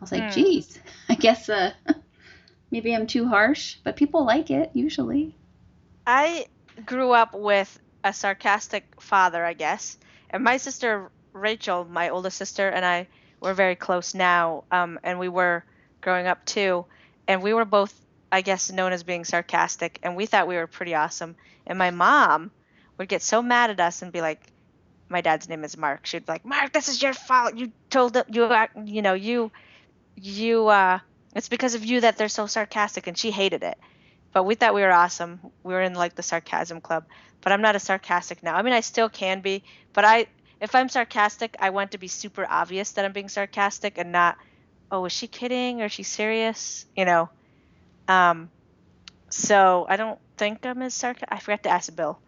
I was like, Hmm. geez, <laughs> I guess uh, <laughs> maybe I'm too harsh, but people like it usually. I grew up with a sarcastic father, I guess. And my sister Rachel, my oldest sister, and I were very close now. Um, and we were growing up too. And we were both, I guess, known as being sarcastic. And we thought we were pretty awesome. And my mom would get so mad at us and be like, my dad's name is Mark. She'd be like, Mark, this is your fault. You told them, you, you know, you, you, uh, it's because of you that they're so sarcastic. And she hated it but we thought we were awesome. We were in like the sarcasm club. But I'm not as sarcastic now. I mean, I still can be, but I if I'm sarcastic, I want to be super obvious that I'm being sarcastic and not, oh, is she kidding or is she serious? You know. Um, so I don't think I'm as sarcastic. I forgot to ask Bill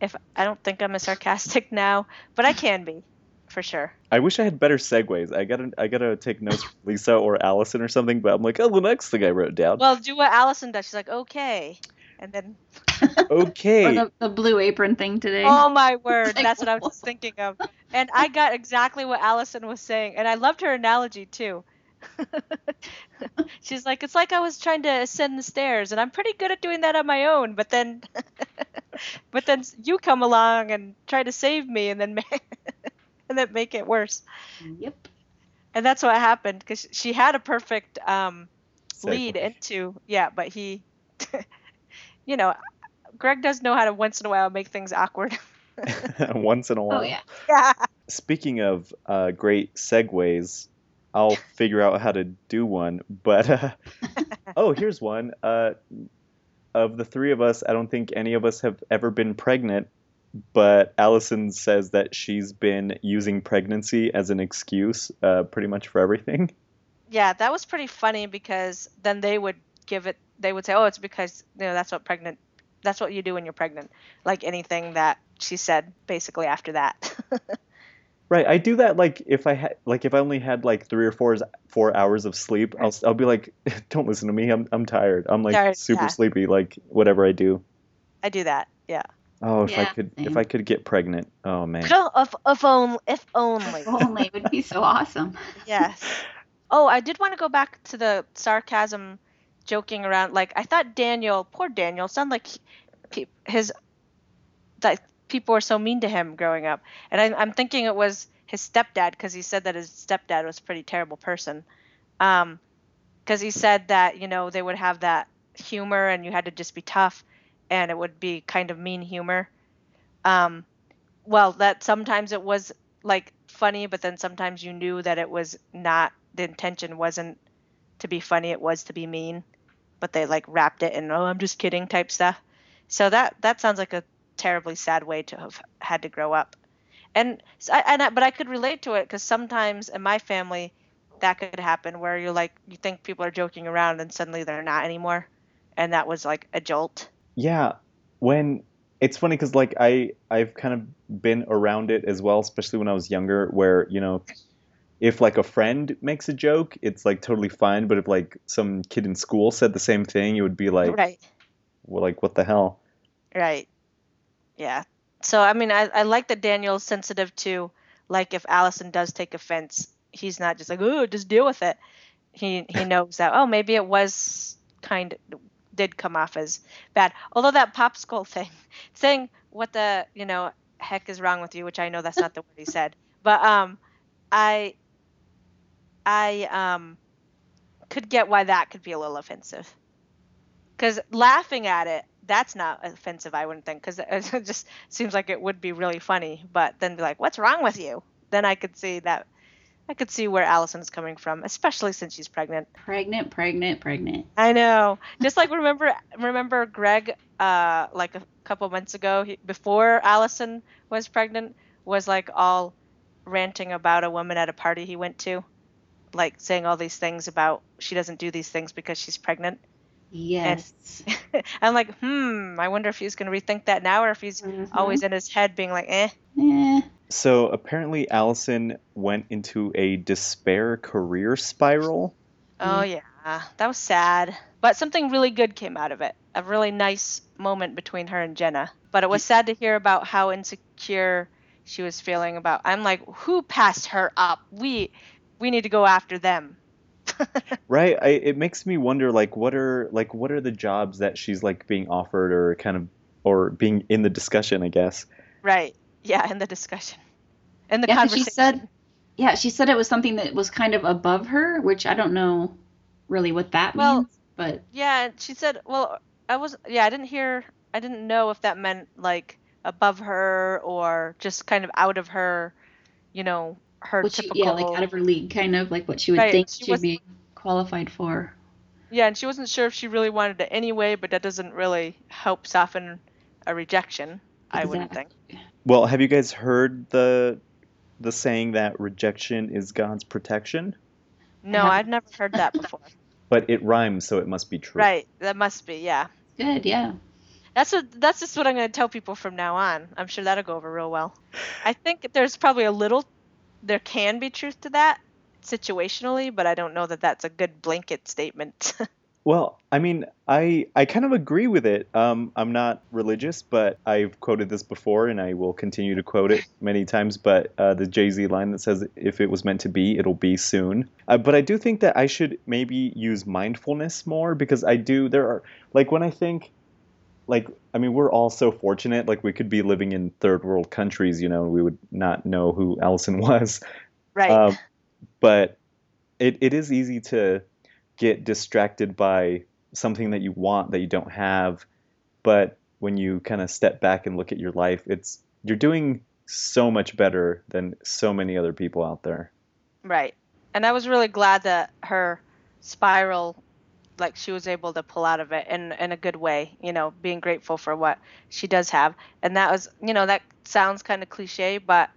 if I don't think I'm as sarcastic <laughs> now, but I can be, for sure. I wish I had better segues. I gotta I gotta take notes from Lisa or Allison or something, but I'm like, oh the next thing I wrote down. Well, do what Allison does. She's like, okay, and then <laughs> okay. Or the, the blue apron thing today. Oh my word, like, <laughs> that's what I was just thinking of. And I got exactly what Allison was saying, and I loved her analogy too. <laughs> She's like, it's like I was trying to ascend the stairs, and I'm pretty good at doing that on my own, but then, <laughs> but then you come along and try to save me, and then, ma- <laughs> and then make it worse. Yep. And that's what happened because she had a perfect um, lead into yeah, but he, you know, Greg does know how to once in a while make things awkward. Once in a while. Oh yeah. yeah. Speaking of uh, great segues, I'll figure out how to do one. But uh, <laughs> oh, here's one. Uh, of the three of us, I don't think any of us have ever been pregnant. But Allison says that she's been using pregnancy as an excuse, uh, pretty much for everything. Yeah, that was pretty funny because then they would give it. They would say, "Oh, it's because you know that's what pregnant. That's what you do when you're pregnant." Like anything that she said, basically after that. <laughs> Right, I do that like if I had like if I only had like three or four four hours of sleep, I'll I'll be like, <laughs> don't listen to me, I'm I'm tired. I'm like Tired, super yeah. sleepy, like whatever I do. I do that. Yeah. Oh, if I Yeah, could if. I could get pregnant. Oh man. No, if if only if only. If only it would be so awesome. <laughs> yes. Oh, I did want to go back to the sarcasm, joking around. Like I thought Daniel, poor Daniel, sounded like he, his that people were so mean to him growing up, and I, I'm thinking it was his stepdad because he said that his stepdad was a pretty terrible person. Um, because he said that you know they would have that humor and you had to just be tough, and it would be kind of mean humor. Um, well, that sometimes it was like funny, but then sometimes you knew that it was not the intention wasn't to be funny, it was to be mean. But they like wrapped it in oh I'm just kidding type stuff. So that that sounds like a terribly sad way to have had to grow up. And and I, but I could relate to it because sometimes in my family that could happen where you're like you think people are joking around and suddenly they're not anymore, and that was like a jolt. Yeah, when it's funny because like I I've kind of been around it as well, especially when I was younger, where you know, if like a friend makes a joke, it's like totally fine, but if like some kid in school said the same thing, it would be like, right. well, like what the hell? Right. Yeah. So I mean, I, I like that Daniel's sensitive to like if Allison does take offense, he's not just like oh just deal with it. He he <laughs> knows that oh maybe it was kind of did come off as bad. Although that popsicle <laughs> thing, saying what the you know heck is wrong with you, which I know that's not the word he <laughs> said, but um, I I um could get why that could be a little offensive. Because laughing at it, that's not offensive, I wouldn't think, because <laughs> it just seems like it would be really funny. But then be like, "What's wrong with you?" Then I could see that. I could see where Allison's coming from, especially since she's pregnant. Pregnant, pregnant, pregnant. I know. Just like remember, remember Greg, uh, like a couple months ago, he, before Allison was pregnant, was like all ranting about a woman at a party he went to, like saying all these things about she doesn't do these things because she's pregnant. Yes. <laughs> I'm like, hmm, I wonder if he's going to rethink that now or if he's Mhm. always in his head being like, eh. Eh. So apparently, Allison went into a despair career spiral. Oh, yeah. That was sad. But something really good came out of it. A really nice moment between her and Jenna. But it was sad to hear about how insecure she was feeling about. I'm like, who passed her up? We we need to go after them. <laughs> Right. I, it makes me wonder, like, what are like what are the jobs that she's like being offered, or kind of, or being in the discussion, I guess. Right. Yeah, in the discussion. In the Yeah, 'cause conversation. she said, yeah, she said it was something that was kind of above her, which I don't know really what that Well- means, but Yeah, she said, well, I was yeah, I didn't hear I didn't know if that meant like above her or just kind of out of her, you know, her what she, typical yeah, like out of her league, kind of like what she would Right, think she she'd was- be qualified for. Yeah, and she wasn't sure if she really wanted it anyway, but that doesn't really help soften a rejection, I wouldn't think. Well, have you guys heard the the saying that rejection is God's protection? No, haven't. I've never heard that before. <laughs> But it rhymes, so it must be true. right, that must be, yeah. Good, yeah. That's what that's just what I'm going to tell people from now on. I'm sure that'll go over real well. I think there's probably a little there can be truth to that situationally, but I don't know that that's a good blanket statement. <laughs> Well, I mean, I I kind of agree with it. Um, I'm not religious, but I've quoted this before, and I will continue to quote it <laughs> many times. But uh, the Jay Z line that says, "If it was meant to be, it'll be soon." Uh, but I do think that I should maybe use mindfulness more because I do. There are like when I think, like I mean, we're all so fortunate. Like we could be living in third world countries, you know, and we would not know who Allison <laughs> was. right. Um, but it, it is easy to get distracted by something that you want that you don't have. But when you kind of step back and look at your life, it's you're doing so much better than so many other people out there. Right. And I was really glad that her spiral like she was able to pull out of it in in a good way, you know, being grateful for what she does have. And that was, you know, that sounds kind of cliche, but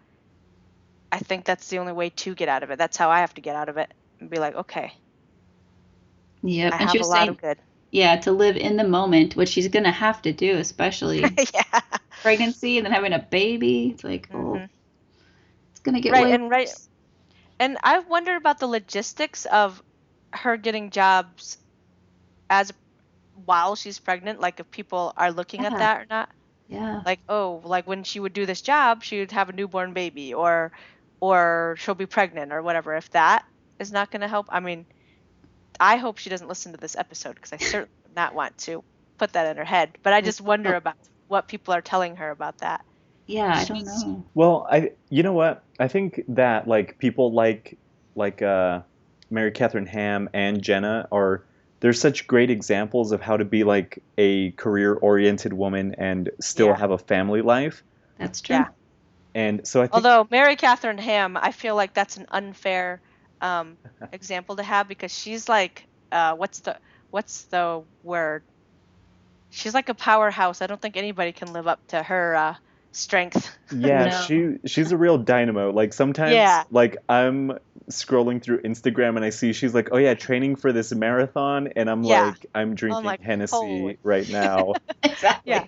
I think that's the only way to get out of it. That's how I have to get out of it and be like, okay, Yep. I and have she a was lot saying, of good. yeah, to live in the moment, which she's gonna have to do, especially <laughs> yeah. pregnancy and then having a baby. It's like, oh, Mhm. it's gonna get Right, way and right- And I wonder about the logistics of her getting jobs as while she's pregnant, like if people are looking at that or not. Yeah. like oh like when she would do this job she would have a newborn baby or or she'll be pregnant or whatever if that is not going to help i mean i hope she doesn't listen to this episode because i <laughs> certainly would not want to put that in her head but i just wonder about what people are telling her about that Yeah, I don't know. Well, I you know what? I think that like people like like uh, Mary Catherine Ham and Jenna are they're such great examples of how to be like a career oriented woman and still Yeah. have a family life. That's true. Yeah. And so I think although mary catherine ham i feel like that's an unfair um, <laughs> example to have because she's like uh, what's the what's the word she's like a powerhouse i don't think anybody can live up to her uh, strength Yeah, No. <laughs> she she's a real dynamo. Like sometimes Yeah. like I'm scrolling through Instagram and I see she's like, "Oh yeah, training for this marathon." And I'm Yeah. like, "I'm drinking like, Hennessy holy. <laughs> right <laughs> now." exactly. Yeah.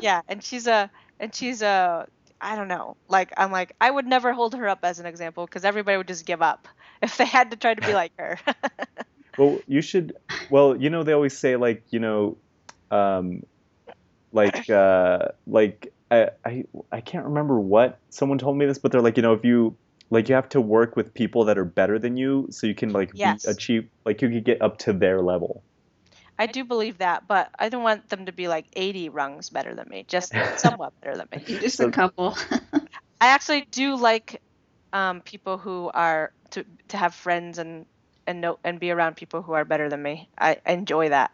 yeah and she's a and she's a i don't know like i'm like i would never hold her up as an example because everybody would just give up <laughs> if they had to try to be like her well, you should well, you know they always say like, you know, um like uh like I, I I can't remember what someone told me this, but they're like, you know, if you like you have to work with people that are better than you so you can like be- achieve like you could get up to their level. I do believe that, but I don't want them to be like 80 rungs better than me, just somewhat <laughs> better than me. Just a couple. I actually do like um, people who are to to have friends and and know and be around people who are better than me. I, I enjoy that,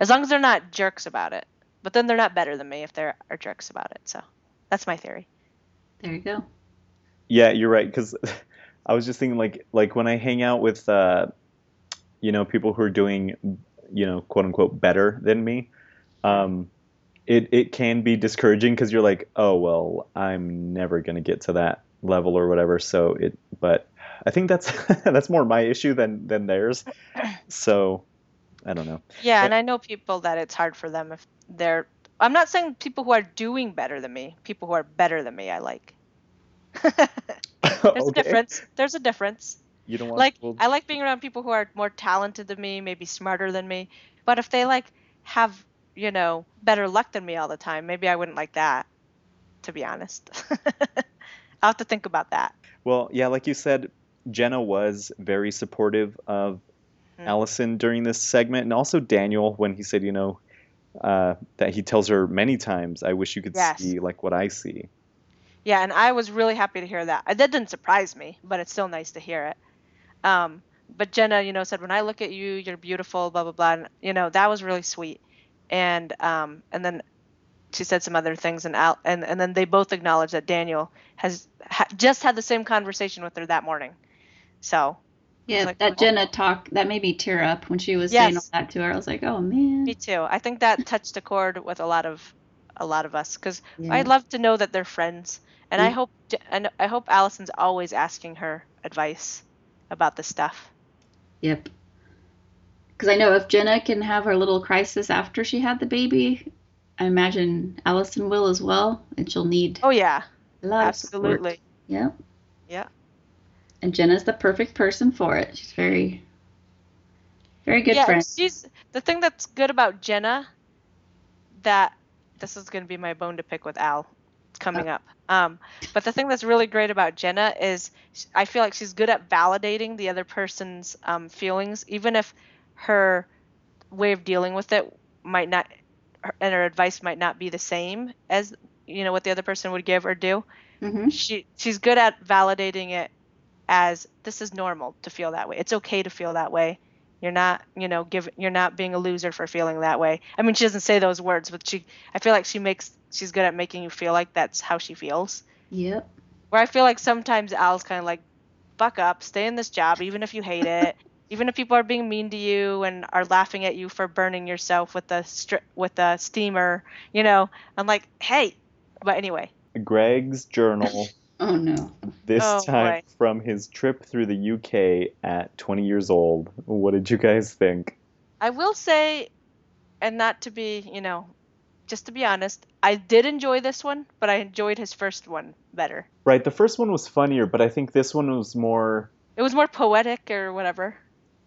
as long as they're not jerks about it. But then they're not better than me if they are jerks about it. So that's my theory. there you go. Yeah, you're right. Because <laughs> I was just thinking, like, like when I hang out with, uh, you know, people who are doing, you know, quote unquote, better than me, um, it it can be discouraging because you're like, oh well, I'm never gonna get to that level or whatever. So it, but I think that's <laughs> that's more my issue than than theirs. So I don't know. Yeah, and I know people that it's hard for them if they're. I'm not saying people who are doing better than me. People who are better than me, I like. <laughs> There's a difference. There's a difference. You don't want like people- I like being around people who are more talented than me, maybe smarter than me. But if they like have, you know, better luck than me all the time, maybe I wouldn't like that, to be honest. <laughs> I'll have to think about that. Well, yeah, like you said, Jenna was very supportive of Mm. Allison during this segment, and also Daniel when he said, you know, uh, that he tells her many times, "I wish you could Yes. see like what I see." Yeah, and I was really happy to hear that. That didn't surprise me, but it's still nice to hear it. Um, but Jenna, you know, said when I look at you, you're beautiful, blah blah blah. And, you know, that was really sweet. And um, and then she said some other things, and Al, and and then they both acknowledged that Daniel has ha- just had the same conversation with her that morning. So Yeah, like, that oh. Jenna talk that made me tear up when she was saying all that to her. I was like, oh man. me too. I think that touched a chord with a lot of a lot of us because Yeah. I'd love to know that they're friends, and I hope and I hope Allison's always asking her advice about this stuff. Yep. Because I know if Jenna can have her little crisis after she had the baby, I imagine Allison will as well, and she'll need Oh yeah, absolutely. Yep. Yeah. And Jenna's the perfect person for it. She's very, very good yeah, friend. she's the thing that's good about Jenna. That this is going to be my bone to pick with Al coming up. Um, but the thing that's really great about Jenna is I feel like she's good at validating the other person's um, feelings, even if her way of dealing with it might not, her- and her advice might not be the same as you know what the other person would give or do. hmm She she's good at validating it as this is normal to feel that way. It's okay to feel that way. You're not, you know, give you're not being a loser for feeling that way. I mean, she doesn't say those words, but she I feel like she makes she's good at making you feel like that's how she feels. Yep. Where I feel like sometimes Al's kind of like, buck up, stay in this job, even if you hate it, <laughs> even if people are being mean to you and are laughing at you for burning yourself with the stri- with a steamer, you know. I'm like, hey, but anyway, Greg's journal <laughs> Oh no. this Oh, time boy. from his trip through the UK at 20 years old. What did you guys think? I will say, and not to be, you know, just to be honest, I did enjoy this one, but I enjoyed his first one better. Right, the first one was funnier, but I think this one was more. It was more poetic or whatever.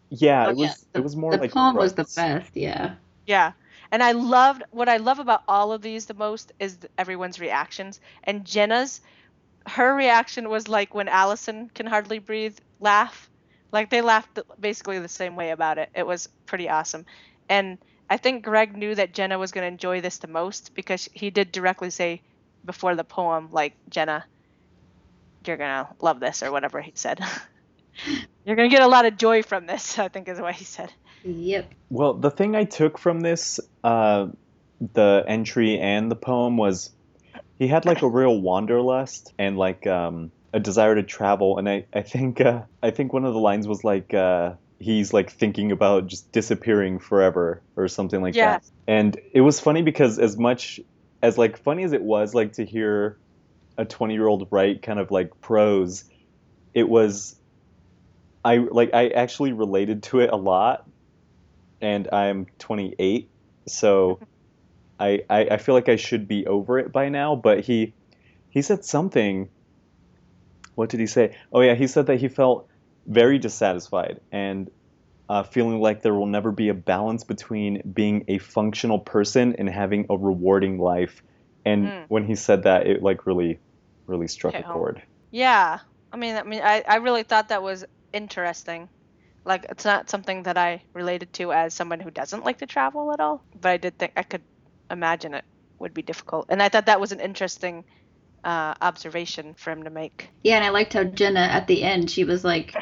Yeah, Oh, it was. yeah, the- it was more the like poem was the best. Yeah. Yeah. And I loved what I love about all of these the most is everyone's reactions. And Jenna's, her reaction was like when Allison can hardly breathe laugh. Like they laughed basically the same way about it. It was pretty awesome. And I think Greg knew that Jenna was going to enjoy this the most because he did directly say before the poem, like, Jenna, you're going to love this or whatever he said. <laughs> you're going to get a lot of joy from this, I think is what he said. Yep. Well, the thing I took from this, uh, the entry and the poem was he had like a real wanderlust and like um, a desire to travel. And I, I think uh, I think one of the lines was like uh, he's like thinking about just disappearing forever or something like Yeah. that. And it was funny because as much as like funny as it was like to hear a 20 year old write kind of like prose, it was I like I actually related to it a lot and I'm 28, so <laughs> I, I I feel like I should be over it by now. But he he said something. What did he say? Oh yeah, he said that he felt very dissatisfied and uh, feeling like there will never be a balance between being a functional person and having a rewarding life. And Mm. when he said that, it like really really struck Hit a home. chord. Yeah. I mean, I mean, I, I really thought that was interesting. Like, it's not something that I related to as someone who doesn't like to travel at all, but I did think I could imagine it would be difficult, and I thought that was an interesting uh, observation for him to make. Yeah, and I liked how Jenna at the end she was like,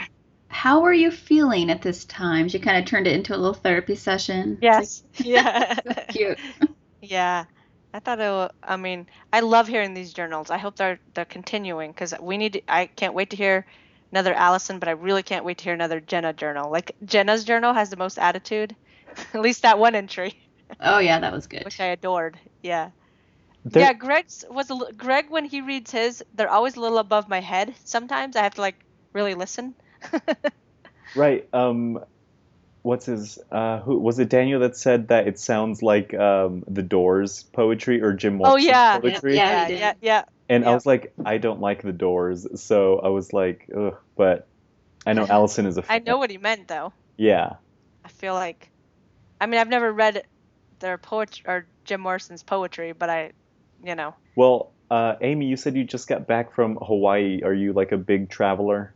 "How are you feeling at this time?" She kind of turned it into a little therapy session. Yes. yeah. It's like, <laughs> cute. <laughs> Yeah, I thought it. wa- I mean, I love hearing these journals. I hope they're they're continuing because we need. I can't wait to hear another Allison, but I really can't wait to hear another Jenna journal. Like Jenna's journal has the most attitude. <laughs> At least that one entry, Oh yeah, that was good. which I adored. Yeah. There- Yeah, Greg's was a, li- Greg when he reads his, they're always a little above my head. Sometimes I have to like really listen. <laughs> Right. Um, what's his? Uh, who was it? Daniel that said that it sounds like um, the Doors poetry or Jim oh yeah, poetry. Yeah, yeah, yeah, yeah. And I was like, I don't like the Doors, so I was like, ugh. But I know <laughs> Allison is a I fan. know what he meant though. Yeah. I feel like, I mean, I've never read their poetry or Jim Morrison's poetry, but I, you know, Well, uh, Amy, you said you just got back from Hawaii. Are you like a big traveler?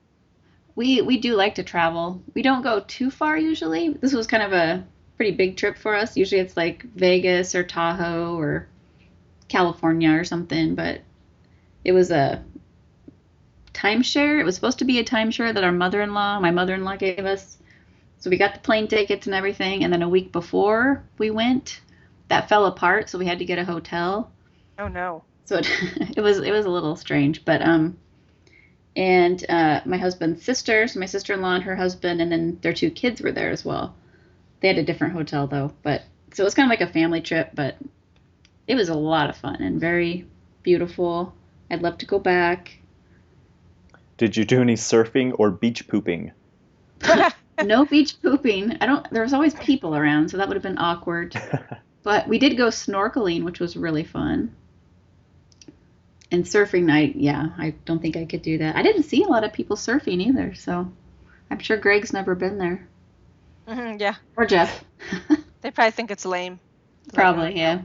We we do like to travel. We don't go too far usually. This was kind of a pretty big trip for us. Usually it's like Vegas or Tahoe or California or something, but it was a timeshare. It was supposed to be a timeshare that our mother-in-law, my mother-in-law gave us. So we got the plane tickets and everything, and then a week before we went, that fell apart, so we had to get a hotel. oh no. So it, <laughs> it was it was a little strange, but um, and uh, my husband's sister, so my sister-in-law and her husband, and then their two kids were there as well. They had a different hotel though, but so it was kind of like a family trip, but it was a lot of fun and very beautiful. I'd love to go back. Did you do any surfing or beach pooping? <laughs> No beach pooping. I don't. There was always people around, so that would have been awkward. <laughs> But we did go snorkeling, which was really fun. And surfing, I yeah, I don't think I could do that. I didn't see a lot of people surfing either, so I'm sure Greg's never been there Mhm, yeah, or Jeff. <laughs> they probably think it's lame. Like, <laughs> Probably, yeah.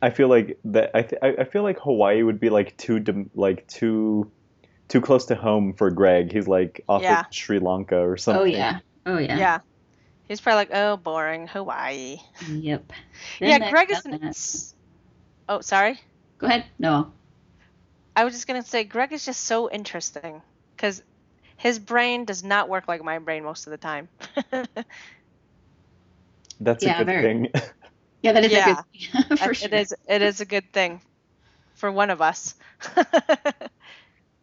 I feel like that. I, th- I I feel like Hawaii would be like too dim- like too too close to home for Greg. He's like off Yeah. of Sri Lanka or something. Oh yeah. Oh yeah. Yeah. He's probably like, oh, boring, Hawaii. Yep. <laughs> yeah, Greg is. done an- that. Oh, sorry. Go ahead. No. I was just gonna say Greg is just so interesting because his brain does not work like my brain most of the time. <laughs> That's Yeah, a good very. thing. <laughs> Yeah, that is Yeah. a good for It- sure. It is. It is a good thing for one of us.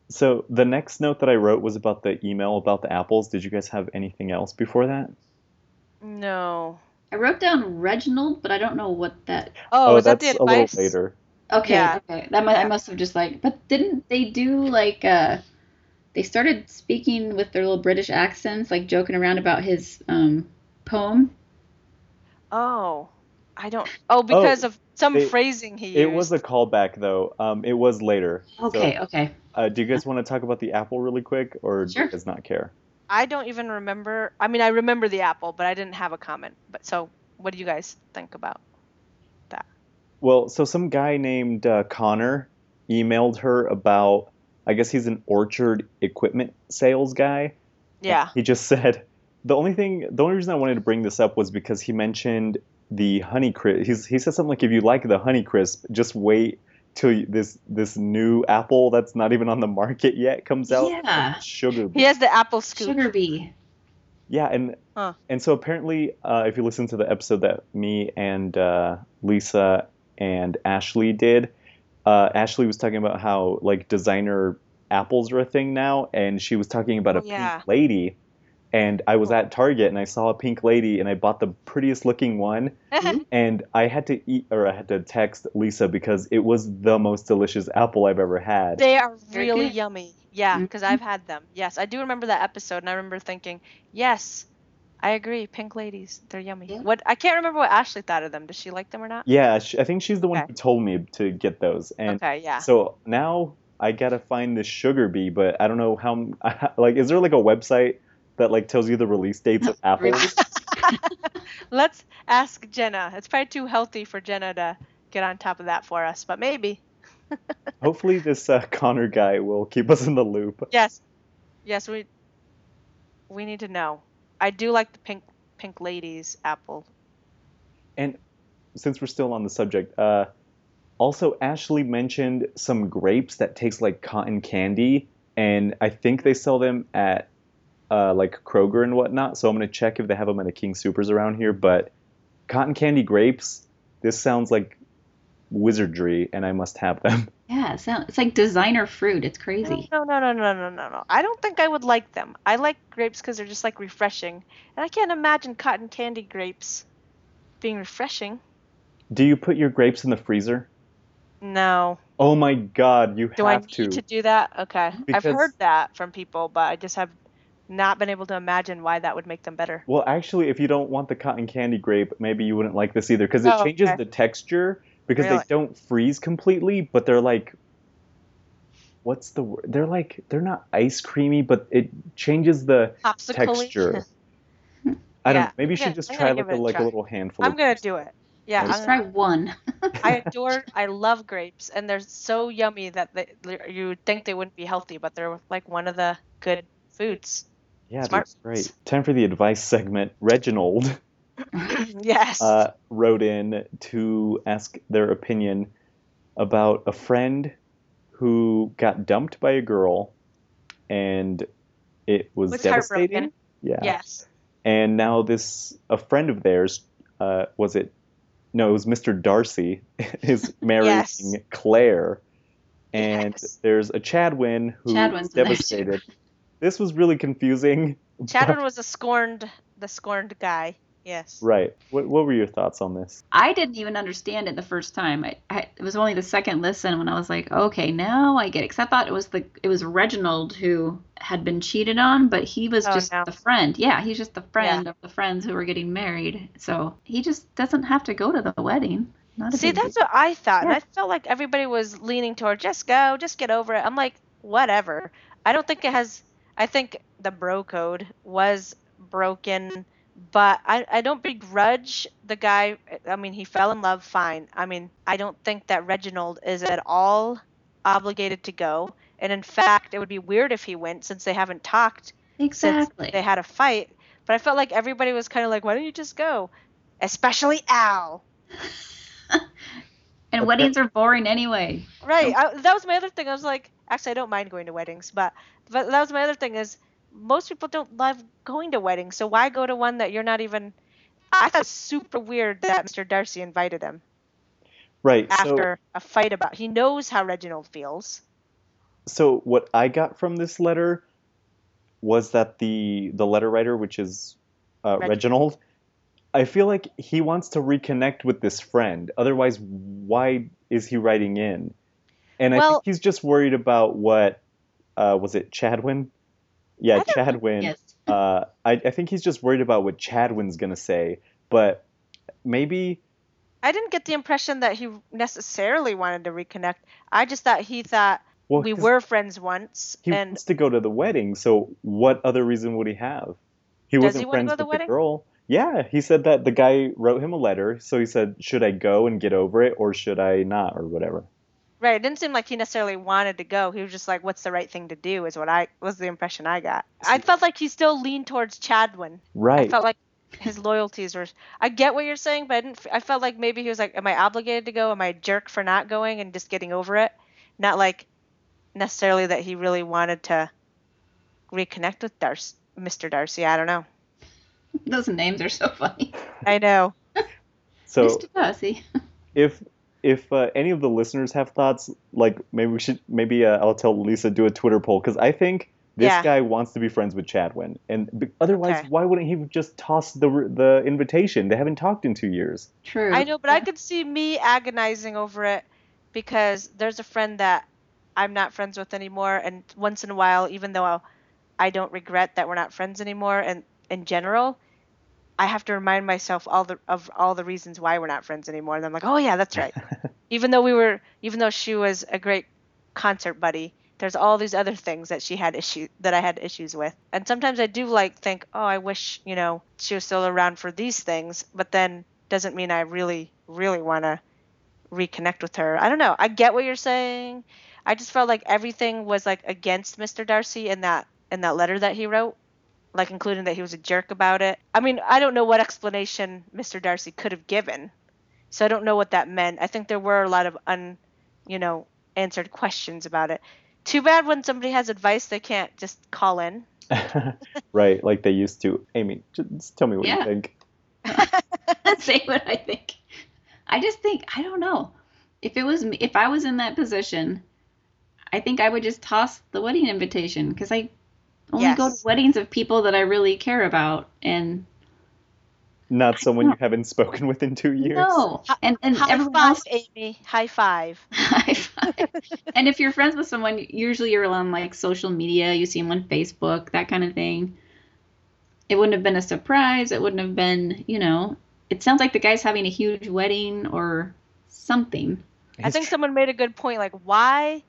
So the next note that I wrote was about the email about the apples. Did you guys have anything else before that? no. I wrote down Reginald, but I don't know what that. Oh, is that that's the a little later. Okay, Yeah. okay. That must, I must have just like. But didn't they do like uh they started speaking with their little British accents, like joking around about his um poem? Oh, I don't. Oh, because of some it- phrasing he used. It was a callback though. Um, it was later. Okay, So, okay. Uh, do you guys <laughs> want to talk about the apple really quick, or do you guys not care? I don't even remember. I mean, I remember the apple, but I didn't have a comment. But so, what do you guys think about that? Well, so some guy named uh, Connor emailed her about. I guess he's an orchard equipment sales guy. Yeah. He just <laughs> said the only thing, the only reason I wanted to bring this up was because he mentioned the Honey Crisp. He's, he said something like, "If you like the Honey Crisp, just wait till this this new apple that's not even on the market yet comes out. Yeah. Sugar. He has the apple scoop. Sugar bee. Yeah, and Huh. and so apparently, uh, if you listen to the episode that me and uh, Lisa and Ashley did, uh, Ashley was talking about how like designer apples are a thing now, and she was talking about Oh, a yeah. pink lady. And I was at Target and I saw a pink lady and I bought the prettiest looking one <laughs> and I had to eat or I had to text Lisa because it was the most delicious apple I've ever had. They are really yummy. Yeah, because Mhm. I've had them. Yes, I do remember that episode, and I remember thinking, yes, I agree. Pink ladies, they're yummy. Yeah. What I can't remember what Ashley thought of them. Does she like them or not? Yeah, sh I think she's the one Okay. who told me to get those. And okay, yeah. So now I gotta find this sugar bee, but I don't know how. <laughs> Like, is there like a website that like tells you the release dates of <laughs> apples? <laughs> Let's ask Jenna. It's probably too healthy for Jenna to get on top of that for us, but maybe. <laughs> Hopefully, this uh, Connor guy will keep us in the loop. Yes. Yes, we we need to know. I do like the pink pink ladies apple. And since we're still on the subject, uh, also Ashley mentioned some grapes that taste like cotton candy, and I think they sell them at uh, like Kroger and whatnot. So I'm gonna check if they have them at the King Supers around here. But cotton candy grapes, this sounds like wizardry, and I must have them. <laughs> Yeah, it sound, it's like designer fruit. It's crazy. No, no, no, no, no, no, no. I don't think I would like them. I like grapes because they're just like refreshing, and I can't imagine cotton candy grapes being refreshing. Do you put your grapes in the freezer? No. Oh my God, you Do have to. Do I need to. to do that? Okay. Because- I've heard that from people, but I just have not been able to imagine why that would make them better. Well, actually, if you don't want the cotton candy grape, maybe you wouldn't like this either because it Oh, changes okay. the texture because Really? they don't freeze completely, but they're like what's the word? They're like they're not ice creamy, but it changes the Popsicle. texture. <laughs> I don't Yeah, maybe you should gonna- just I'm try like a it a like a little handful I'm of gonna do it. Yeah, Just I'm try one. <laughs> I <laughs> adore, I love grapes, and they're so yummy that they, you would think they wouldn't be healthy, but they're like one of the good foods. Yeah, Smart that's great. Time for the advice segment. Reginald <laughs> <laughs> yes. uh, wrote in to ask their opinion about a friend who got dumped by a girl and it was Was devastating. Yeah. yes. And now this a friend of theirs, uh, was it no, it was Mr. Darcy <laughs> is marrying Yes. Claire. And Yes. there's a Chadwin who Chadwin's there, too. devastated. This was really confusing. <laughs> Chadwin was a scorned, the scorned guy. Yes. Right. What, what were your thoughts on this? I didn't even understand it the first time. I, I it was only the second listen when I was like, okay, now I get it. Because I thought it was the it was Reginald who had been cheated on, but he was Oh, just no. the friend. Yeah, he's just the friend of the friends who were getting married. So he just doesn't have to go to the wedding. Not See, that's deal. what I thought. And Yeah. I felt like everybody was leaning toward just go, just get over it. I'm like, whatever. I don't think it has. I think the bro code was broken, but I, I don't begrudge the guy. I mean, he fell in love, fine. I mean, I don't think that Reginald is at all obligated to go. And in fact, it would be weird if he went since they haven't talked exactly. since they had a fight. But I felt like everybody was kind of like, why don't you just go? Especially Al. <laughs> and weddings are boring anyway. Right. I, that was my other thing. I was like, actually, I don't mind going to weddings, but but that was my other thing is most people don't love going to weddings, so why go to one that you're not even? I thought it was super weird that Mr. Darcy invited him Right. So after a fight about. He knows how Reginald feels. so what I got from this letter was that the the letter writer, which is uh, Reg- Reginald, I feel like he wants to reconnect with this friend. Otherwise, why is he writing in? And I think he's just worried about what uh, was it Chadwin? Yeah, Chadwin. Yes. Uh, I, I think he's just worried about what Chadwin's gonna say. But maybe I didn't get the impression that he necessarily wanted to reconnect. I just thought he thought well, we were friends once, He and wants to go to the wedding, so what other reason would he have? He Does wasn't he friends the with wedding? the girl. Yeah, he said that the guy wrote him a letter, so he said, "Should I go and get over it, or should I not, or whatever?" Right, it didn't seem like he necessarily wanted to go. He was just like, "What's the right thing to do?" Is what I was the impression I got. I felt like he still leaned towards Chadwin. Right. I felt like his loyalties were. I get what you're saying, but I didn't. f- I felt like maybe he was like, "Am I obligated to go? Am I a jerk for not going and just getting over it?" Not like necessarily that he really wanted to reconnect with Darcy, Mr. Darcy. I don't know. <laughs> Those names are so funny. I know. So Mr. Darcy. <laughs> if if uh, any of the listeners have thoughts, like maybe we should maybe uh, I'll tell Lisa do a Twitter poll because I think this Yeah. guy wants to be friends with Chadwin, and b- otherwise, Okay. why wouldn't he just toss the the invitation? They haven't talked in two years. True. I know, but I could see me agonizing over it because there's a friend that I'm not friends with anymore, and once in a while, even though I don't regret that we're not friends anymore, and in general, I have to remind myself all the of all the reasons why we're not friends anymore, and I'm like, oh yeah, that's right. <laughs> even though we were, even though she was a great concert buddy, there's all these other things that she had issue that I had issues with, and sometimes I do like think, oh, I wish you know she was still around for these things, but then doesn't mean I really, really want to reconnect with her. I don't know. I get what you're saying. I just felt like everything was like against Mr. Darcy, in that in that letter that he wrote, like including that he was a jerk about it. I mean, I don't know what explanation Mr. Darcy could have given, so I don't know what that meant. I think there were a lot of un, you know, answered questions about it. Too bad when somebody has advice they can't just call in. <laughs> right, like they used to. Amy, just tell me what Yeah. you think. <laughs> Say <laughs> what I think. I just think I don't know. If it was me, if I was in that position, I think I would just toss the wedding invitation because I Oh only go to weddings of people that I really care about, and Not someone you haven't spoken with in two years. no, and and High everyone five, else. Amy. High five. <laughs> High five. and if you're friends with someone, usually you're on like social media, you see them on Facebook, that kind of thing. It wouldn't have been a surprise. It wouldn't have been, you know. It sounds like the guy's having a huge wedding or something. I think someone made a good point. Like, why,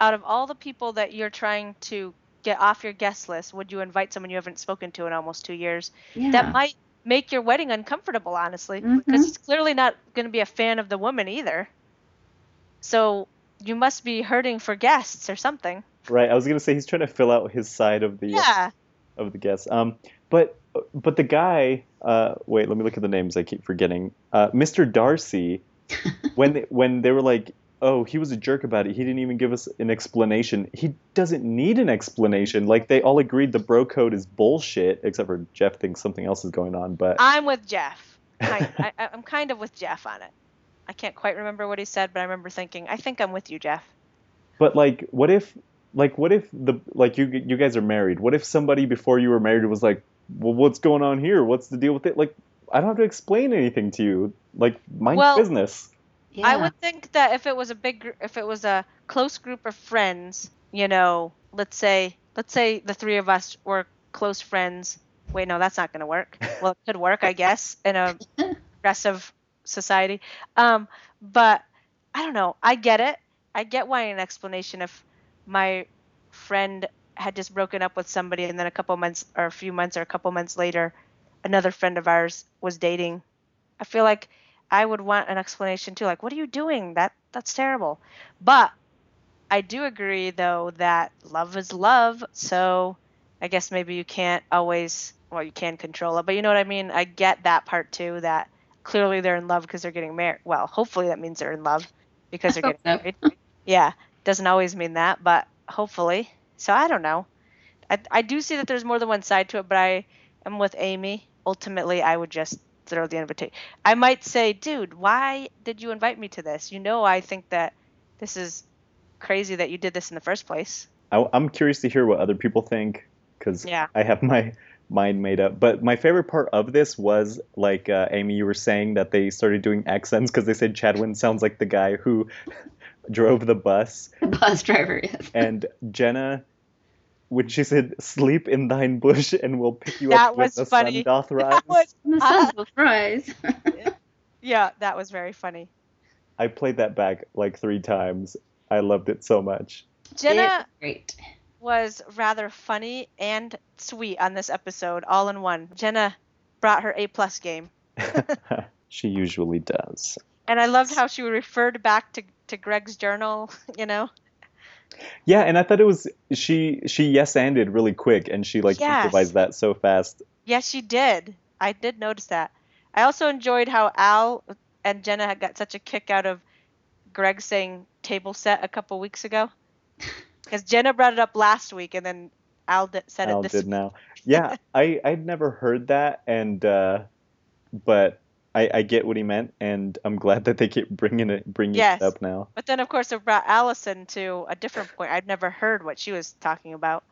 out of all the people that you're trying to get off your guest list, would you invite someone you haven't spoken to in almost two years? Yeah. That might make your wedding uncomfortable, honestly, Mhm. because he's clearly not going to be a fan of the woman either. So you must be hurting for guests or something. Right, I was gonna say he's trying to fill out his side of the Yeah. of the guests. Um, but but the guy, uh, wait, let me look at the names. I keep forgetting. Uh, Mr. Darcy, <laughs> when they, when they were like, oh, he was a jerk about it. He didn't even give us an explanation. He doesn't need an explanation. Like they all agreed the bro code is bullshit, except for Jeff thinks something else is going on. But I'm with Jeff. <laughs> I, I, I'm kind of with Jeff on it. I can't quite remember what he said, but I remember thinking, I think I'm with you, Jeff. But like, what if, like, what if the like you you guys are married? What if somebody before you were married was like, well, what's going on here? What's the deal with it? Like, I don't have to explain anything to you. Like, mind your Well- business. Yeah. I would think that if it was a big, if it was a close group of friends, you know, let's say, let's say the three of us were close friends. Wait, no, that's not going to work. <laughs> Well, it could work, I guess, in a <laughs> progressive society. Um, but I don't know. I get it. I get why an explanation if my friend had just broken up with somebody and then a couple months or a few months or a couple months later, another friend of ours was dating. I feel like I would want an explanation too. Like, what are you doing? That that's terrible. But I do agree though that love is love. So I guess maybe you can't always well, you can control it, but you know what I mean? I get that part too that clearly they're in love because they're getting married. Well, hopefully that means they're in love because they're <laughs> getting so. married. yeah, doesn't always mean that, but hopefully. So I don't know. I I do see that there's more than one side to it, but I am with Amy. Ultimately, I would just throw the invitation. I might say, dude, why did you invite me to this? You know, I think that this is crazy that you did this in the first place. I, I'm curious to hear what other people think because Yeah. I have my <laughs> mind made up. But my favorite part of this was like uh, Amy, you were saying that they started doing accents because they said Chadwin sounds like the guy who <laughs> drove the bus, bus driver. Yes. and Jenna. When she said "sleep in thine bush and we'll pick you That up when the funny. <laughs> sun doth rise," That was, And the sun will rise. <laughs> yeah, that was very funny. I played that back like three times. I loved it so much. Jenna Great. was rather funny and sweet on this episode, all in one. Jenna brought her A plus game. <laughs> she usually does. And I loved how she referred back to, to Greg's journal, you know? Yeah, and I thought it was she she yes ended really quick and she like Yes. improvised that so fast. Yes, she did. I did notice that. I also enjoyed how Al and Jenna had got such a kick out of Greg saying table set a couple weeks ago. <laughs> Because Jenna brought it up last week and then Al did, said Al it this did week. now. Yeah, <laughs> I I'd never heard that and uh but I, I get what he meant, and I'm glad that they keep bringing it bringing Yes. it up now. But then, of course, it brought Allison to a different point. I'd never heard what she was talking about.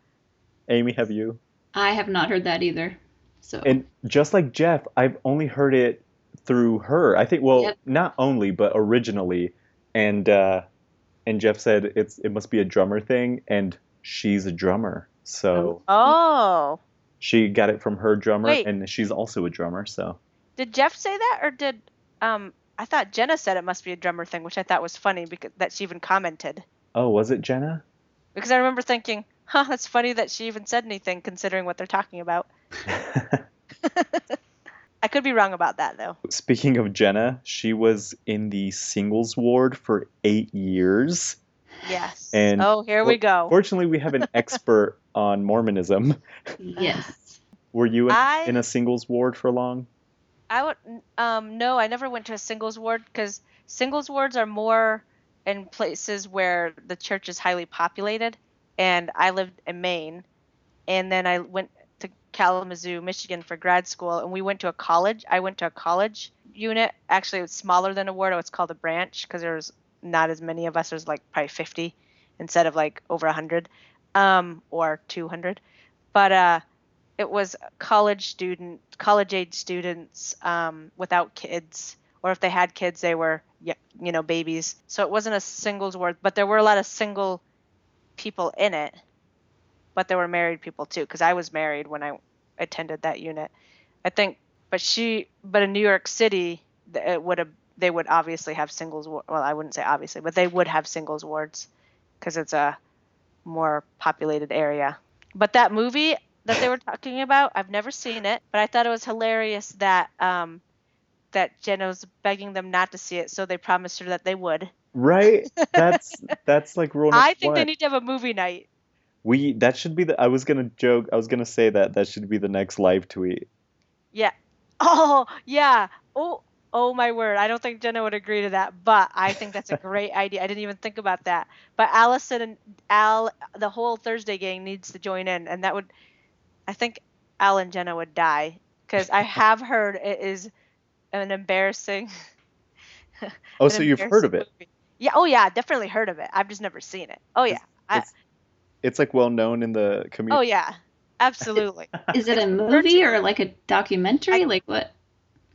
Amy, have you? I have not heard that either. So And just like Jeff, I've only heard it through her. I think well, Yep. not only, but originally. And uh and Jeff said it's it must be a drummer thing and she's a drummer. So Oh. she got it from her drummer Wait. and she's also a drummer, so Did Jeff say that, or did um? I thought Jenna said it must be a drummer thing, which I thought was funny because that she even commented. Oh, was it Jenna? Because I remember thinking, huh, that's funny that she even said anything considering what they're talking about. <laughs> <laughs> I could be wrong about that though. Speaking of Jenna, she was in the singles ward for eight years. Yes. And oh, here we go. Fortunately, we have an <laughs> expert on Mormonism. Yes. Were you in, I- in a singles ward for long? I would um no, I never went to a singles ward because singles wards are more in places where the church is highly populated, and I lived in Maine, and then I went to Kalamazoo, Michigan for grad school, and we went to a college. I went to a college unit. Actually, it was smaller than a ward. It's called a branch because there was not as many of us. There's like probably 50 instead of like over 100 um, or 200. But uh, it was college student, college age students um, without kids, or if they had kids, they were you know babies. So it wasn't a singles ward, but there were a lot of single people in it. But there were married people too, because I was married when I attended that unit. I think, but she, but in New York City, it would have. They would obviously have singles. Well, I wouldn't say obviously, but they would have singles wards, because it's a more populated area. But that movie that they were talking about, I've never seen it, but I thought it was hilarious that um, that Jenna was begging them not to see it, so they promised her that they would. Right? That's <laughs> that's like rule I think they need to have a movie night. We that should be the I was gonna joke I was gonna say that that should be the next live tweet. Yeah. <laughs> Oh, yeah. Oh, oh my word. I don't think Jenna would agree to that, but I think that's a <laughs> great idea. I didn't even think about that. But Allison and Al, the whole Thursday gang needs to join in, and that would, I think Al and Jenna would die because I have heard it is an embarrassing. Oh, an so you've heard of it? movie. Yeah. Oh yeah, definitely heard of it. I've just never seen it. Oh yeah. I, It's, it's like well known in the community. oh yeah. Absolutely. <laughs> Is it a movie or like a documentary? I- like what?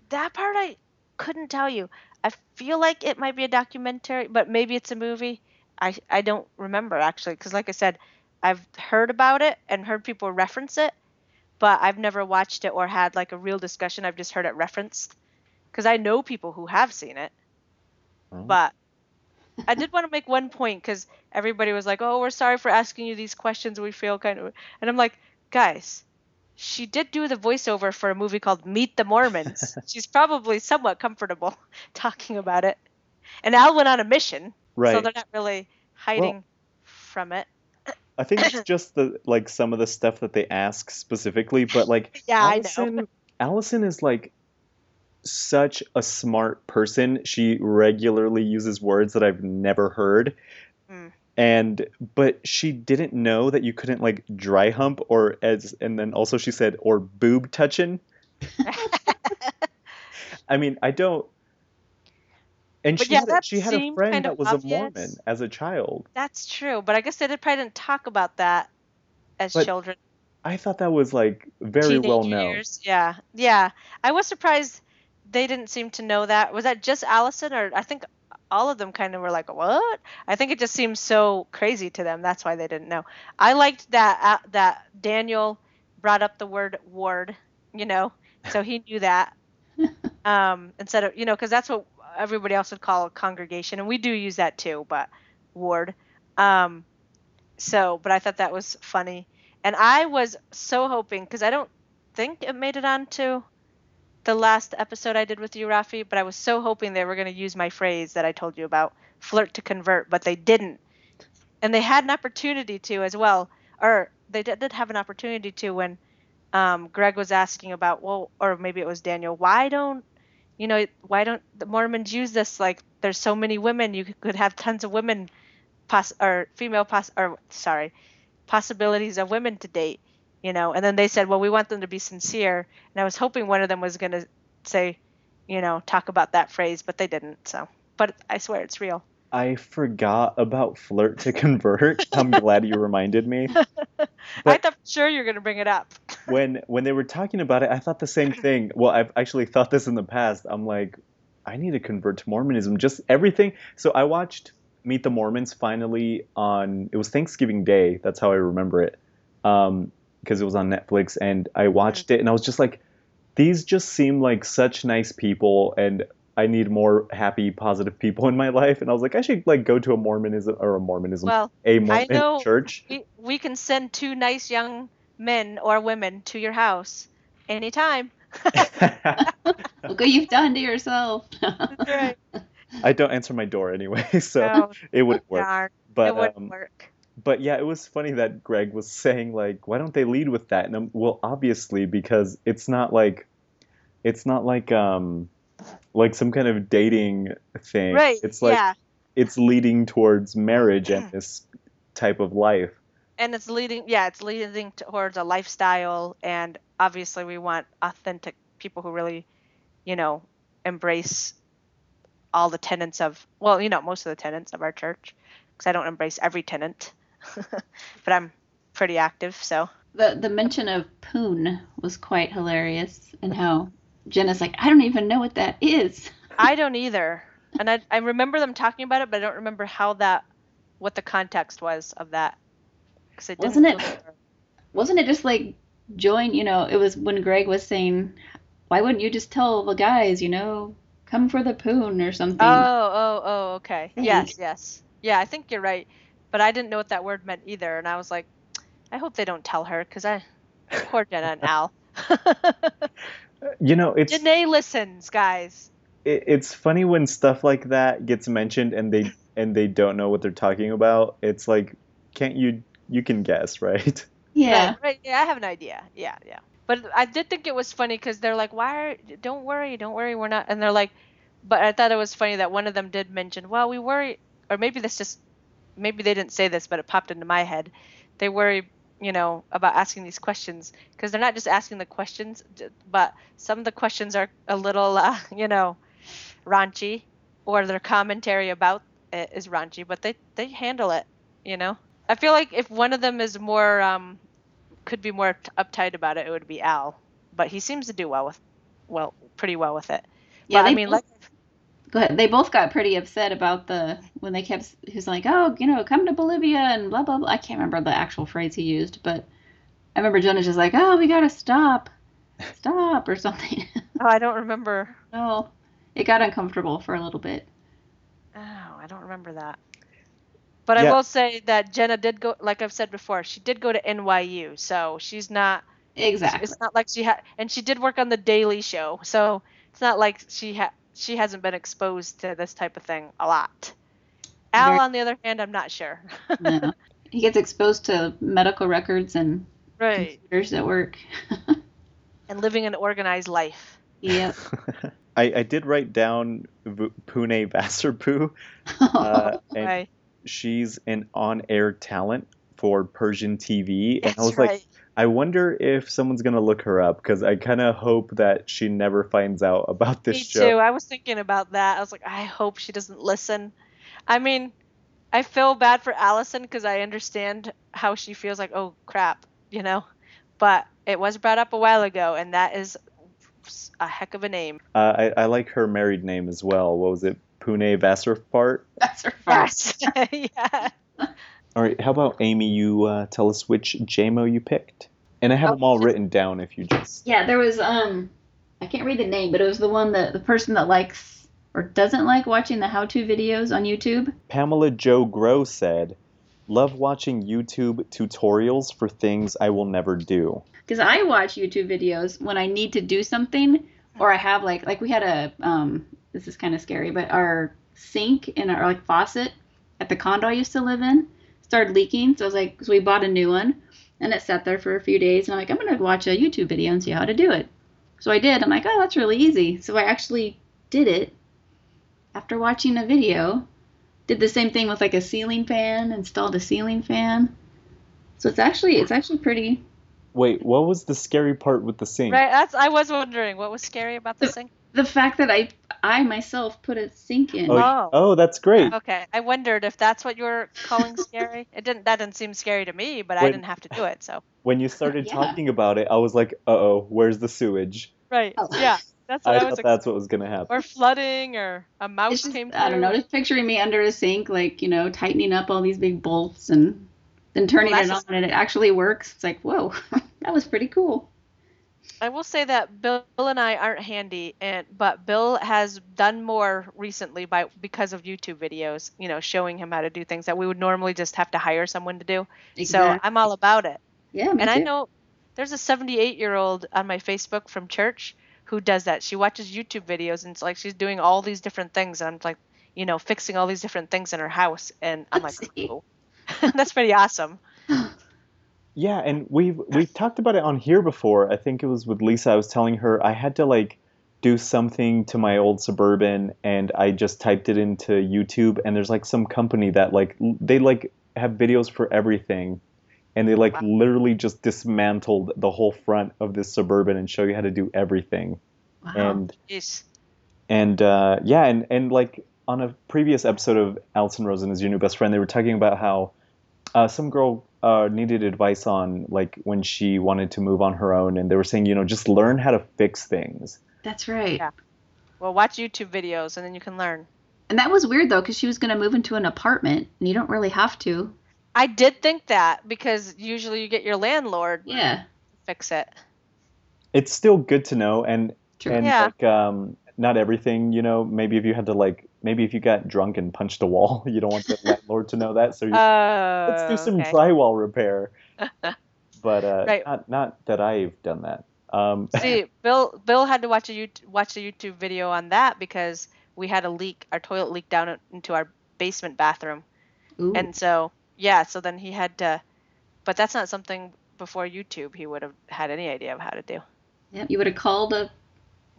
that part I couldn't tell you. I feel like it might be a documentary, but maybe it's a movie. I I don't remember actually, because like I said, I've heard about it and heard people reference it, but I've never watched it or had like a real discussion. I've just heard it referenced, because I know people who have seen it. Oh. But I did want to make one point because everybody was like, "Oh, we're sorry for asking you these questions. We feel kind of," and I'm like, guys, she did do the voiceover for a movie called Meet the Mormons. <laughs> She's probably somewhat comfortable <laughs> talking about it. And Al went on a mission, right. so they're not really hiding from it. I think it's <laughs> just the like some of the stuff that they ask specifically, but like <laughs> Yeah, I know. Allison, Allison is like such a smart person. She regularly uses words that I've never heard. Mm. And but she didn't know that you couldn't like dry hump or as and then also she said or boob touching. <laughs> I mean, I don't and But she yeah, had, a, she had a friend kind that was obvious. a Mormon as a child. That's true, but I guess they probably didn't talk about that as But children. I thought that was like very Teenage well known. years. Yeah, yeah. I was surprised they didn't seem to know that. Was that just Allison, or I think all of them kind of were like, "What?" I think it just seems so crazy to them. That's why they didn't know. I liked that uh, that Daniel brought up the word ward. You know, so he knew that. <laughs> um, instead of you know, because that's what everybody else would call congregation, and we do use that too, but ward. Um, so, but I thought that was funny. And I was so hoping because I don't think it made it onto the last episode I did with you, Rafi, but I was so hoping they were going to use my phrase that I told you about, flirt to convert, but they didn't. And they had an opportunity to as well, or they did, did have an opportunity to when um, Greg was asking about, well, or maybe it was Daniel, why don't, you know, why don't the Mormons use this? Like, there's so many women, you could have tons of women, poss- or female, poss- or sorry, possibilities of women to date, you know. And then they said, well, we want them to be sincere. And I was hoping one of them was going to say, you know, talk about that phrase, but they didn't. So, but I swear it's real. I forgot about flirt to convert. I'm glad you reminded me. <laughs> I thought for sure you're going to bring it up. <laughs> When when they were talking about it, I thought the same thing. Well, I've actually thought this in the past. I'm like, I need to convert to Mormonism. Just everything. So I watched Meet the Mormons finally on it was Thanksgiving Day. That's how I remember it. Um, because it was on Netflix and I watched it and I was just like, these just seem like such nice people and I need more happy, positive people in my life. And I was like, I should like go to a Mormonism or a Mormonism, Well, a Mormon know- church. we, we can send two nice young men or women to your house anytime. <laughs> Look what you've done to yourself. Right. I don't answer my door anyway, <laughs> so No, it wouldn't work. darn, But it wouldn't um, work. but yeah, it was funny that Greg was saying like, why don't they lead with that? And I'm, well, obviously because it's not like, it's not like um, like some kind of dating thing. Right. It's like yeah. it's leading towards marriage and this type of life. and it's leading yeah it's leading towards a lifestyle and obviously we want authentic people who really you know embrace all the tenets of well you know most of the tenets of our church because i don't embrace every tenant <laughs> but i'm pretty active so The the mention of poon was quite hilarious, and how Jenna's like, I don't even know what that is. i don't either and I, I remember them talking about it but i don't remember how that what the context was of that 'Cause it Wasn't it- Wasn't it just like join? You know, it was when Greg was saying, why wouldn't you just tell the guys, you know, come for the poon or something? Oh, oh, oh, okay. Yes, yes. Yeah, I think you're right. But I didn't know what that word meant either. And I was like, I hope they don't tell her because I, poor Jenna and Al. <laughs> You know, it's Janae listens, guys. it, it's funny when stuff like that gets mentioned and they and they don't know what they're talking about. It's like, can't you you can guess, <laughs> right? yeah. Right, right. Yeah, I have an idea. Yeah, yeah. But I did think it was funny because they're like, why are, don't worry, don't worry, we're not. And they're like, but I thought it was funny that one of them did mention, well, we worry, or maybe this just, maybe they didn't say this, but it popped into my head. They worry, you know, about asking these questions because they're not just asking the questions, but some of the questions are a little, uh, <laughs> you know, raunchy, or their commentary about it is raunchy, but they they handle it, you know. I feel like if one of them is more um, could be more t- uptight about it, it would be Al. But he seems to do well with, well, pretty well with it. Yeah, but I mean, like, Go ahead. They both got pretty upset about the when they kept. He was like, "Oh, you know, come to Bolivia and blah blah blah." I can't remember the actual phrase he used, but I remember Jenna's just like, "Oh, we gotta stop, stop," or something. <laughs> oh, I don't remember. oh, it got uncomfortable for a little bit. Oh, I don't remember that. But I will say that Jenna did go, like I've said before, she did go to NYU, so she's not. Exactly. It's not like she had, and she did work on the Daily Show, so it's not like she had she hasn't been exposed to this type of thing a lot. Al, Very- on the other hand, I'm not sure. No. <laughs> He gets exposed to medical records and right. computers at work. <laughs> And living an organized life. yep. <laughs> I, I did write down V- Pune Vasarpu. Uh, and Right. she's an on-air talent for Persian TV, and I was right. like, I wonder if someone's gonna look her up because I kind of hope that she never finds out <laughs> about this Me show. too. I was thinking about that. I was like, I hope she doesn't listen. I mean, I feel bad for Allison because I understand how she feels like, oh crap, you know. But it was brought up a while ago, and that is a heck of a name. Uh, I, I like her married name as well. What was it? Pune Vasarpart. That's <laughs> her first. Yes. yeah. <laughs> All right, how about Amy? You uh, tell us which JMO you picked, and I have them all written down. If you just Yeah, there was um I can't read the name, but it was the one that the person that likes or doesn't like watching the how-to videos on YouTube. Pamela Joe Grow said, "Love watching YouTube tutorials for things I will never do." Because I watch YouTube videos when I need to do something, or I have like like we had a um this is kind of scary, but our sink in our like faucet at the condo I used to live in started leaking. So I was like, so we bought a new one, and it sat there for a few days, and I'm like, I'm gonna watch a YouTube video and see how to do it. So I did. I'm like, oh, that's really easy. So I actually did it after watching a video. Did the same thing with like a ceiling fan, installed a ceiling fan. So it's actually it's actually pretty Wait, what was the scary part with the sink? Right. That's. I was wondering what was scary about this thing. The fact that I I myself put a sink in. Oh, Oh. oh, that's great. Okay. I wondered if that's what you were calling scary. It didn't. That didn't seem scary to me, but I didn't have to do it. So. When you started Yeah. talking about it, I was like, "Uh oh, where's the sewage?" Right. Oh. Yeah. That's what I I, was. thought that's what was gonna happen. or flooding, or a mouse just, came through. I don't know, just picturing me under a sink, like, you know, tightening up all these big bolts and then turning Well, it on that's and it actually works. It's like, whoa, <laughs> that was pretty cool. I will say that Bill and I aren't handy, and but Bill has done more recently by because of YouTube videos. You know, showing him how to do things that we would normally just have to hire someone to do. So I'm all about it. yeah, and I know there's a 78 year old on my Facebook from church who does that. She watches YouTube videos and it's like she's doing all these different things. And I'm like, you know, fixing all these different things in her house. And I'm like, Let's <laughs> see. "Whoa." <laughs> That's pretty awesome. Yeah, and we've we've talked about it on here before. I think it was with Lisa. I was telling her I had to like do something to my old suburban and I just typed it into YouTube and there's like some company that like they like have videos for everything and they like Wow. literally just dismantled the whole front of this suburban and show you how to do everything. Wow. And Jeez. and uh, yeah, and and like on a previous episode of Allison Rosen is your new best friend, they were talking about how uh, some girl uh, needed advice on like when she wanted to move on her own, and they were saying, you know, just learn how to fix things. That's right. Yeah. Well, watch YouTube videos and then you can learn. And that was weird though, because she was going to move into an apartment, and you don't really have to. I did think that because usually you get your landlord to Yeah. fix it. It's still good to know, and True. and Yeah. like um, not everything, you know. Maybe if you had to like, maybe if you got drunk and punched a wall, <laughs> you don't want the landlord to know that, so you, Oh. let's do some okay. drywall repair. <laughs> But uh, Right. not not that I've done that. Um, <laughs> See, Bill Bill had to watch a YouTube, watch a YouTube video on that because we had a leak. Our toilet leaked down into our basement bathroom, Ooh. and so yeah, so then he had to. But that's not something before YouTube he would have had any idea of how to do. yeah, you would have called a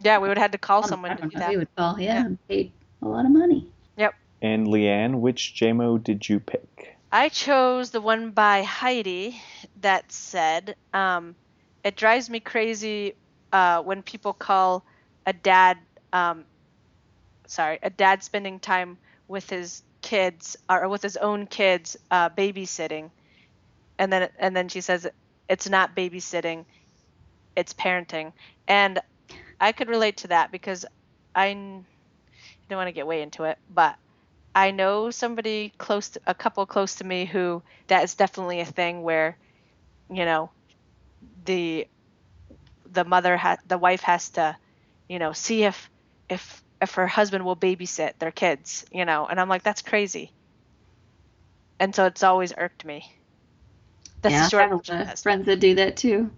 Yeah, we would have had to call someone to don't do know, that. We would call, yeah, and paid a lot of money. Yep. And Leeann, which JMO did you pick? I chose the one by Heidi that said, um, "It drives me crazy uh, when people call a dad, um, sorry, a dad spending time with his kids or with his own kids uh, babysitting," and then and then she says, "It's not babysitting, it's parenting," and I could relate to that because I n- don't want to get way into it, but I know somebody close, to, a couple close to me who that is definitely a thing where, you know, the the mother has the wife has to, you know, see if if if her husband will babysit their kids, you know, and I'm like that's crazy. And so it's always irked me. That's yeah, the short I have of friends that do that too.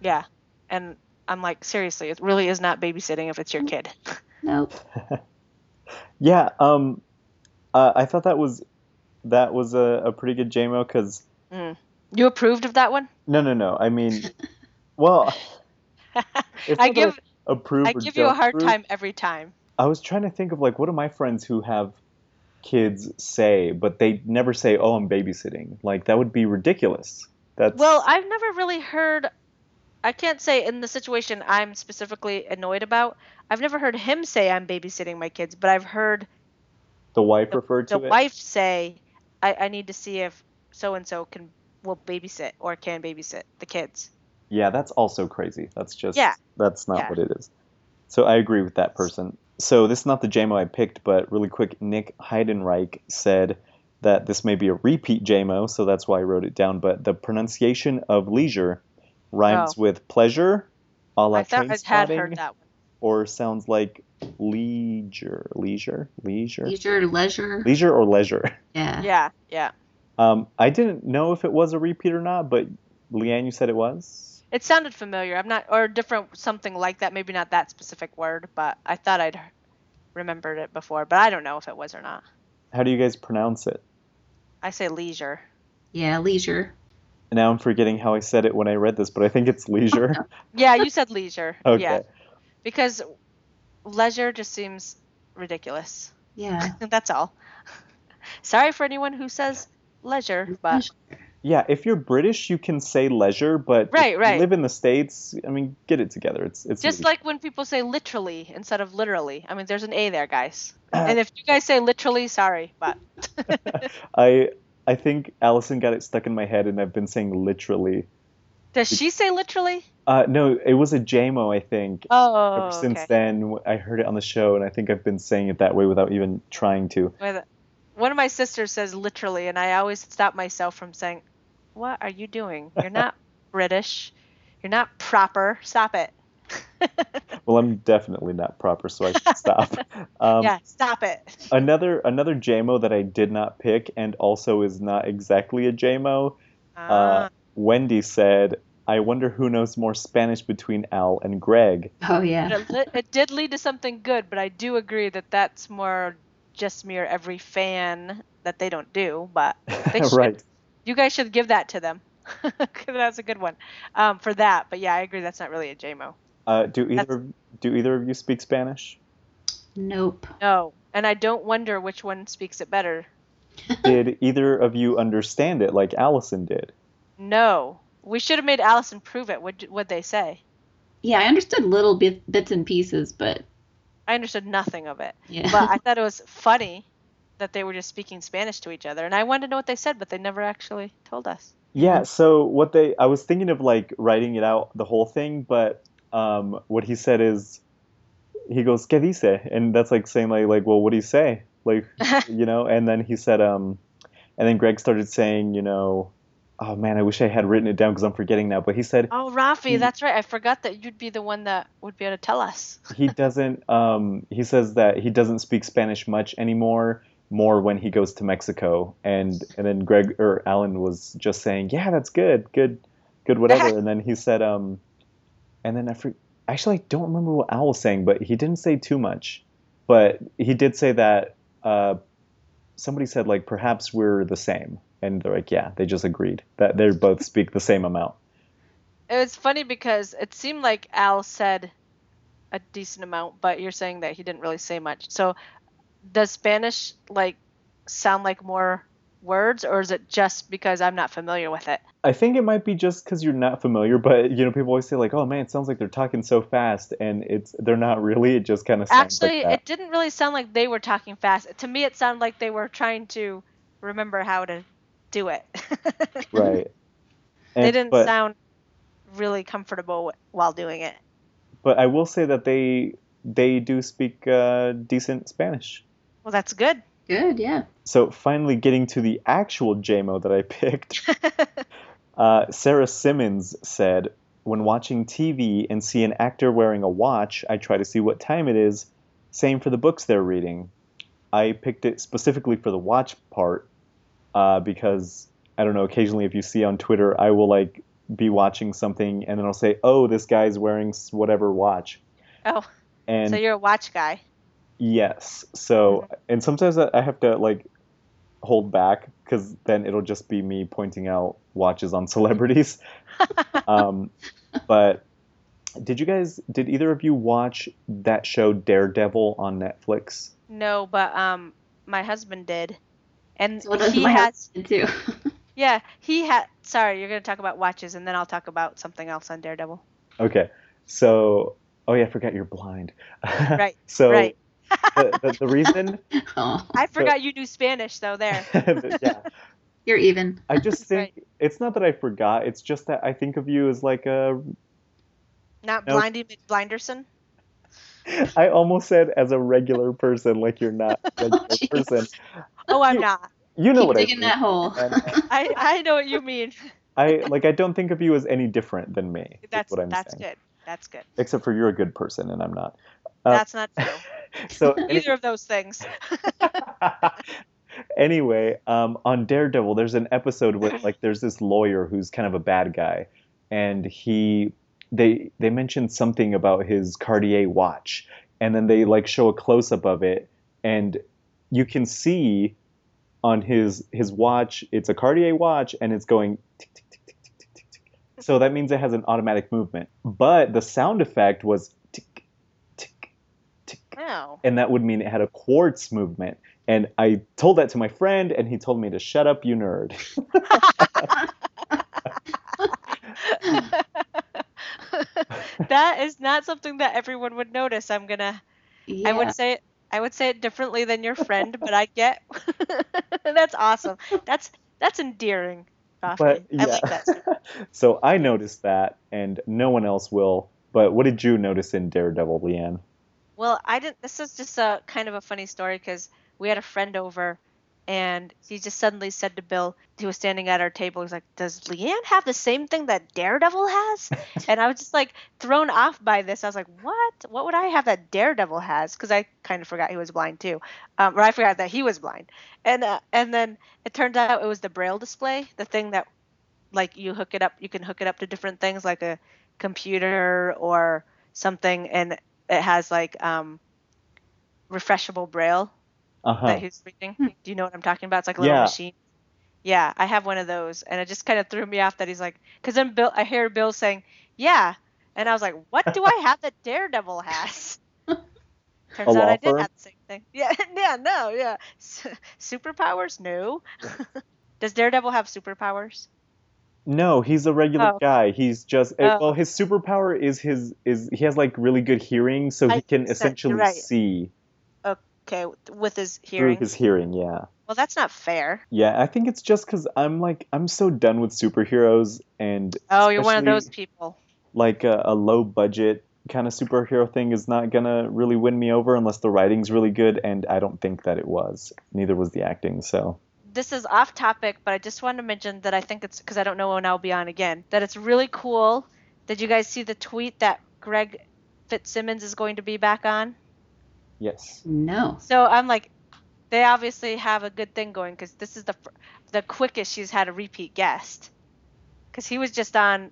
Yeah, and I'm like seriously, it really is not babysitting if it's your kid. <laughs> Nope. <laughs> Yeah, um, uh, I thought that was that was a, a pretty good JMO because You approved of that one? no, no, no. I mean, well, <laughs> I give approve I give you a hard approve. time every time. I was trying to think of like what do my friends who have kids say, but they never say, "Oh, I'm babysitting." Like that would be ridiculous. That's Well, I've never really heard. I can't say in the situation I'm specifically annoyed about. I've never heard him say I'm babysitting my kids, but I've heard the wife the, referred to the it. wife say, I, "I need to see if so and so can will babysit or can babysit the kids." Yeah, that's also crazy. That's just Yeah. that's not Yeah. what it is. So I agree with that person. So this is not the JMO I picked, but really quick, Nick Heidenreich said that this may be a repeat JMO, so that's why I wrote it down. But the pronunciation of leisure rhymes with pleasure, a la Oh. I thought I had heard that one. or sounds like leisure, leisure, leisure, Leisure, leisure. leisure or leisure. <laughs> Yeah. Yeah, yeah. Um, I didn't know if it was a repeat or not, but Leeann, you said it was. It sounded familiar. I'm not or different something like that. Maybe not that specific word, but I thought I'd remembered it before, but I don't know if it was or not. How do you guys pronounce it? I say leisure. Yeah, leisure. Now I'm forgetting how I said it when I read this, but I think it's leisure. <laughs> Yeah, you said leisure. <laughs> okay. Yeah, because leisure just seems ridiculous. Yeah. <laughs> That's all. Sorry for anyone who says leisure, but Yeah, if you're British, you can say leisure, but Right, if right. you live in the states, I mean, get it together. It's it's just leisure. like when people say literally instead of literally. I mean, there's an A there, guys. And if you guys say literally, sorry, but I I think Allison got it stuck in my head, and I've been saying literally. does she say literally? Uh, no, it was a JMO, I think. Oh, Ever since okay. then, I heard it on the show, and I think I've been saying it that way without even trying to. One of my sisters says literally, and I always stop myself from saying, "What are you doing? You're not <laughs> British. You're not proper. Stop it." <laughs> Well, I'm definitely not proper, so I should <laughs> stop. Um, yeah, stop it. Another another JMO that I did not pick, and also is not exactly a JMO. Ah, Uh, Wendy said, "I wonder who knows more Spanish between Al and Greg." Oh yeah. it, it did lead to something good, but I do agree that that's more just mere every fan that they don't do, but <laughs> they should. right. You guys should give that to them. that's a good one um, for that. But yeah, I agree. That's not really a JMO. Uh, do That's- either do either of you speak Spanish? Nope. No, and I don't wonder which one speaks it better. <laughs> Did either of you understand it like Allison did? No, we should have made Allison prove it. What would they say? Yeah, I understood little bit, bits and pieces, but I understood nothing of it, yeah. but I <laughs> thought it was funny that they were just speaking Spanish to each other, and I wanted to know what they said, but they never actually told us. Yeah, so what they I was thinking of like writing it out the whole thing, but um, what he said is he goes, ¿Qué dice? And that's like saying like like well what do you say? Like <laughs> you know, and then he said um and then Greg started saying, you know, oh man, I wish I had written it down because I'm forgetting now, but he said Oh, Rafi, He- that's right. I forgot that you'd be the one that would be able to tell us. <laughs> he doesn't um he says that he doesn't speak Spanish much anymore more when he goes to Mexico and and then Greg or Alan was just saying yeah that's good good good whatever <laughs> and then he said um and then I actually I don't remember what Al was saying but he didn't say too much. But he did say that uh somebody said like perhaps we're the same. And they're like yeah they just agreed that they both speak the same amount. It was funny because it seemed like Al said a decent amount, but you're saying that he didn't really say much. So, does Spanish like sound like more words, or is it just because I'm not familiar with it? I think it might be just because you're not familiar, but you know, people always say like, "Oh man, it sounds like they're talking so fast," and it's they're not really. It just kind of sounds Actually, like that. it didn't really sound like they were talking fast. To me, it sounded like they were trying to remember how to do it. <laughs> right. they didn't but, sound really comfortable while doing it. But I will say that they they do speak uh, decent Spanish. Well, that's good. Good, yeah. So finally, getting to the actual JMO that I picked, <laughs> uh, Sarah Simmons said, "When watching TV and see an actor wearing a watch, I try to see what time it is. Same for the books they're reading. I picked it specifically for the watch part uh, because I don't know. Occasionally, if you see on Twitter, I will like be watching something and then I'll say, "Oh, this guy's wearing whatever watch." oh, And so you're a watch guy. Yes. So, and sometimes I I have to like hold back because then it'll just be me pointing out watches on <laughs> celebrities. <laughs> um, but did you guys, did either of you watch that show Daredevil on Netflix? No, but um, my husband did, and So does he my has. too. <laughs> Yeah, he had. Sorry, you're gonna talk about watches, and then I'll talk about something else on Daredevil. Okay. So, oh yeah, I forgot you're blind. Right, so right. The, the, the reason, <laughs> oh, I forgot you knew Spanish, though. There. <laughs> yeah, <laughs> you're even. I just That's think it's not that I forgot. It's just that I think of you as like a Not No. Blindy McBlinderson. I almost said as a regular person, like you're not a regular Jeez. person. Oh, I'm You- not. You know Keep what I digging mean. that hole. I I know what you mean. I like I don't think of you as any different than me. That's what I'm that's saying. good. That's good. Except for you're a good person and I'm not. Uh, That's not true. <laughs> so <laughs> any- of those things. <laughs> anyway, um, on Daredevil, there's an episode where like there's this lawyer who's kind of a bad guy, and he they they mention something about his Cartier watch, and then they like show a close up of it, and you can see on his his watch it's a Cartier watch, and it's going. tick, tick, tick. So that means it has an automatic movement, but the sound effect was tick, and that would mean it had a quartz movement. And I told that to my friend, and he told me to shut up, you nerd. <laughs> that is not something that everyone would notice. I'm gonna. I would say. I would say it differently than your friend, but I get. <laughs> that's awesome. That's that's endearing. Rafi. But I like that. <laughs> so I noticed that, and no one else will. But what did you notice in Daredevil, Leeann? Well, I didn't. This is just a kind of a funny story because we had a friend over, and he just suddenly said to Bill, he was standing at our table. He's like, "Does Leeann have the same thing that Daredevil has?" <laughs> and I was just like thrown off by this. I was like, "What? What would I have that Daredevil has?" Because I kind of forgot he was blind too, um, or I forgot that he was blind. And uh, and then it turned out it was the Braille display, the thing that like you hook it up. You can hook it up to different things like a computer or something, and it has like um refreshable braille Uh huh. that he's reading. Do you know what I'm talking about? It's like a little Yeah. machine. Yeah, I have one of those, and it just kind of threw me off that he's like, because then Bill, I hear Bill saying, "Yeah," and I was like, "What do I have that Daredevil has?" <laughs> Turns A out I did have the same thing. Yeah, <laughs> yeah, no, yeah. S- superpowers? No. <laughs> Does Daredevil have superpowers? No, he's a regular Oh. guy. He's just uh, Oh. well, his superpower is his is he has like really good hearing, so he I can essentially right. see Okay, with his hearing. through his hearing. Yeah, Well, that's not fair. yeah. I think it's just because I'm like I'm so done with superheroes, and Oh, you're one of those people. Like a, a low budget kind of superhero thing is not gonna really win me over unless the writing's really good, and I don't think that it was. Neither was the acting. So this is off topic, but I just wanted to mention that I think it's because I don't know when I'll be on again. That it's really cool. Did you guys see the tweet that Greg Fitzsimmons is going to be back on? yes, No. So I'm like, they obviously have a good thing going because this is the the quickest she's had a repeat guest. Because he was just on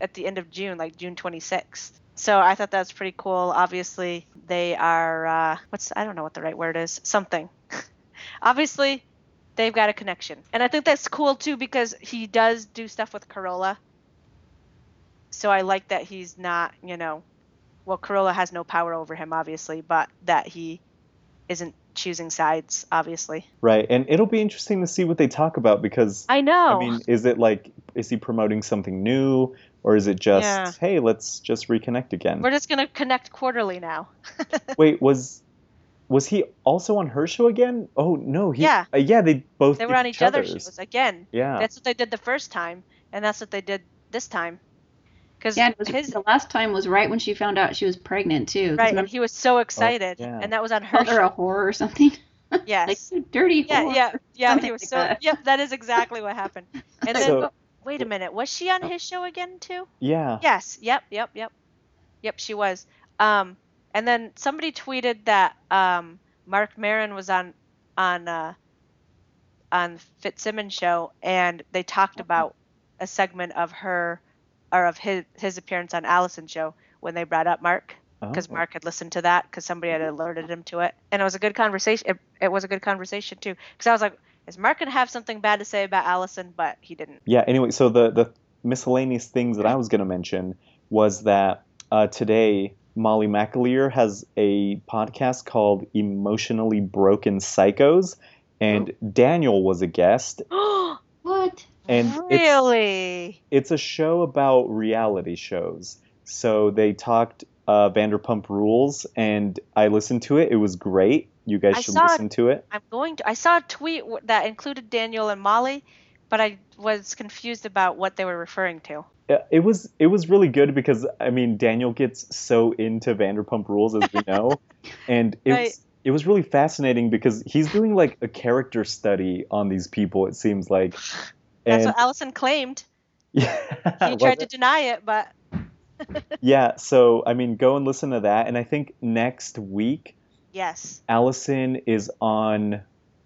at the end of June, like June 26th. So I thought that's pretty cool. Obviously, they are uh, what's I don't know what the right word is. Something. <laughs> Obviously, they've got a connection, and I think that's cool too because he does do stuff with Carolla. So I like that he's not, you know, well, Carolla has no power over him, obviously, but that he isn't choosing sides, obviously. right. And it'll be interesting to see what they talk about because I know. I mean, is it like is he promoting something new, or is it just Yeah. hey, let's just reconnect again? We're just gonna connect quarterly now. <laughs> Wait, was was he also on her show again? Oh no, he Yeah. uh, yeah, they both They did were on each other's other's. shows again. Yeah, That's what they did the first time, and that's what they did this time. Because Yeah, was, his the last time was right when she found out she was pregnant too. 'cause right, and he was so excited, yeah. and that was on her called her a show. whore or something. <laughs> Yes. like you dirty yeah, whore. yeah, yeah. He was like so. that. Yep, that is exactly what happened. <laughs> And then, So- wait a minute, was she on his show again too? yeah. Yes. Yep. Yep. Yep. Yep. She was. Um, and then somebody tweeted that um, Marc Maron was on on uh, on Fitzsimmons show, and they talked about a segment of her or of his his appearance on Allison's show when they brought up Mark because Oh. Mark had listened to that because somebody had alerted him to it, and it was a good conversation. It, it was a good conversation too because I was like, is Mark gonna have something bad to say about Allison? But he didn't. Yeah. Anyway, so the the miscellaneous things that I was going to mention was that uh, today Molly McAleer has a podcast called Emotionally Broken Psychos, and Daniel was a guest, <gasps> What? and really? it's a show about reality shows. So they talked uh, Vanderpump Rules, and I listened to it. It was great. You guys I should saw it. listen to it. I'm going to. I saw a tweet that included Daniel and Molly, but I was confused about what they were referring to. It was it was really good because I mean Daniel gets so into Vanderpump Rules as we <laughs> know, and it Right. was it was really fascinating because he's doing like a character study on these people. It seems like, That's what Allison claimed. <laughs> yeah, He tried to it? deny it, but <laughs> yeah. So I mean, go and listen to that. And I think next week yes. Allison is on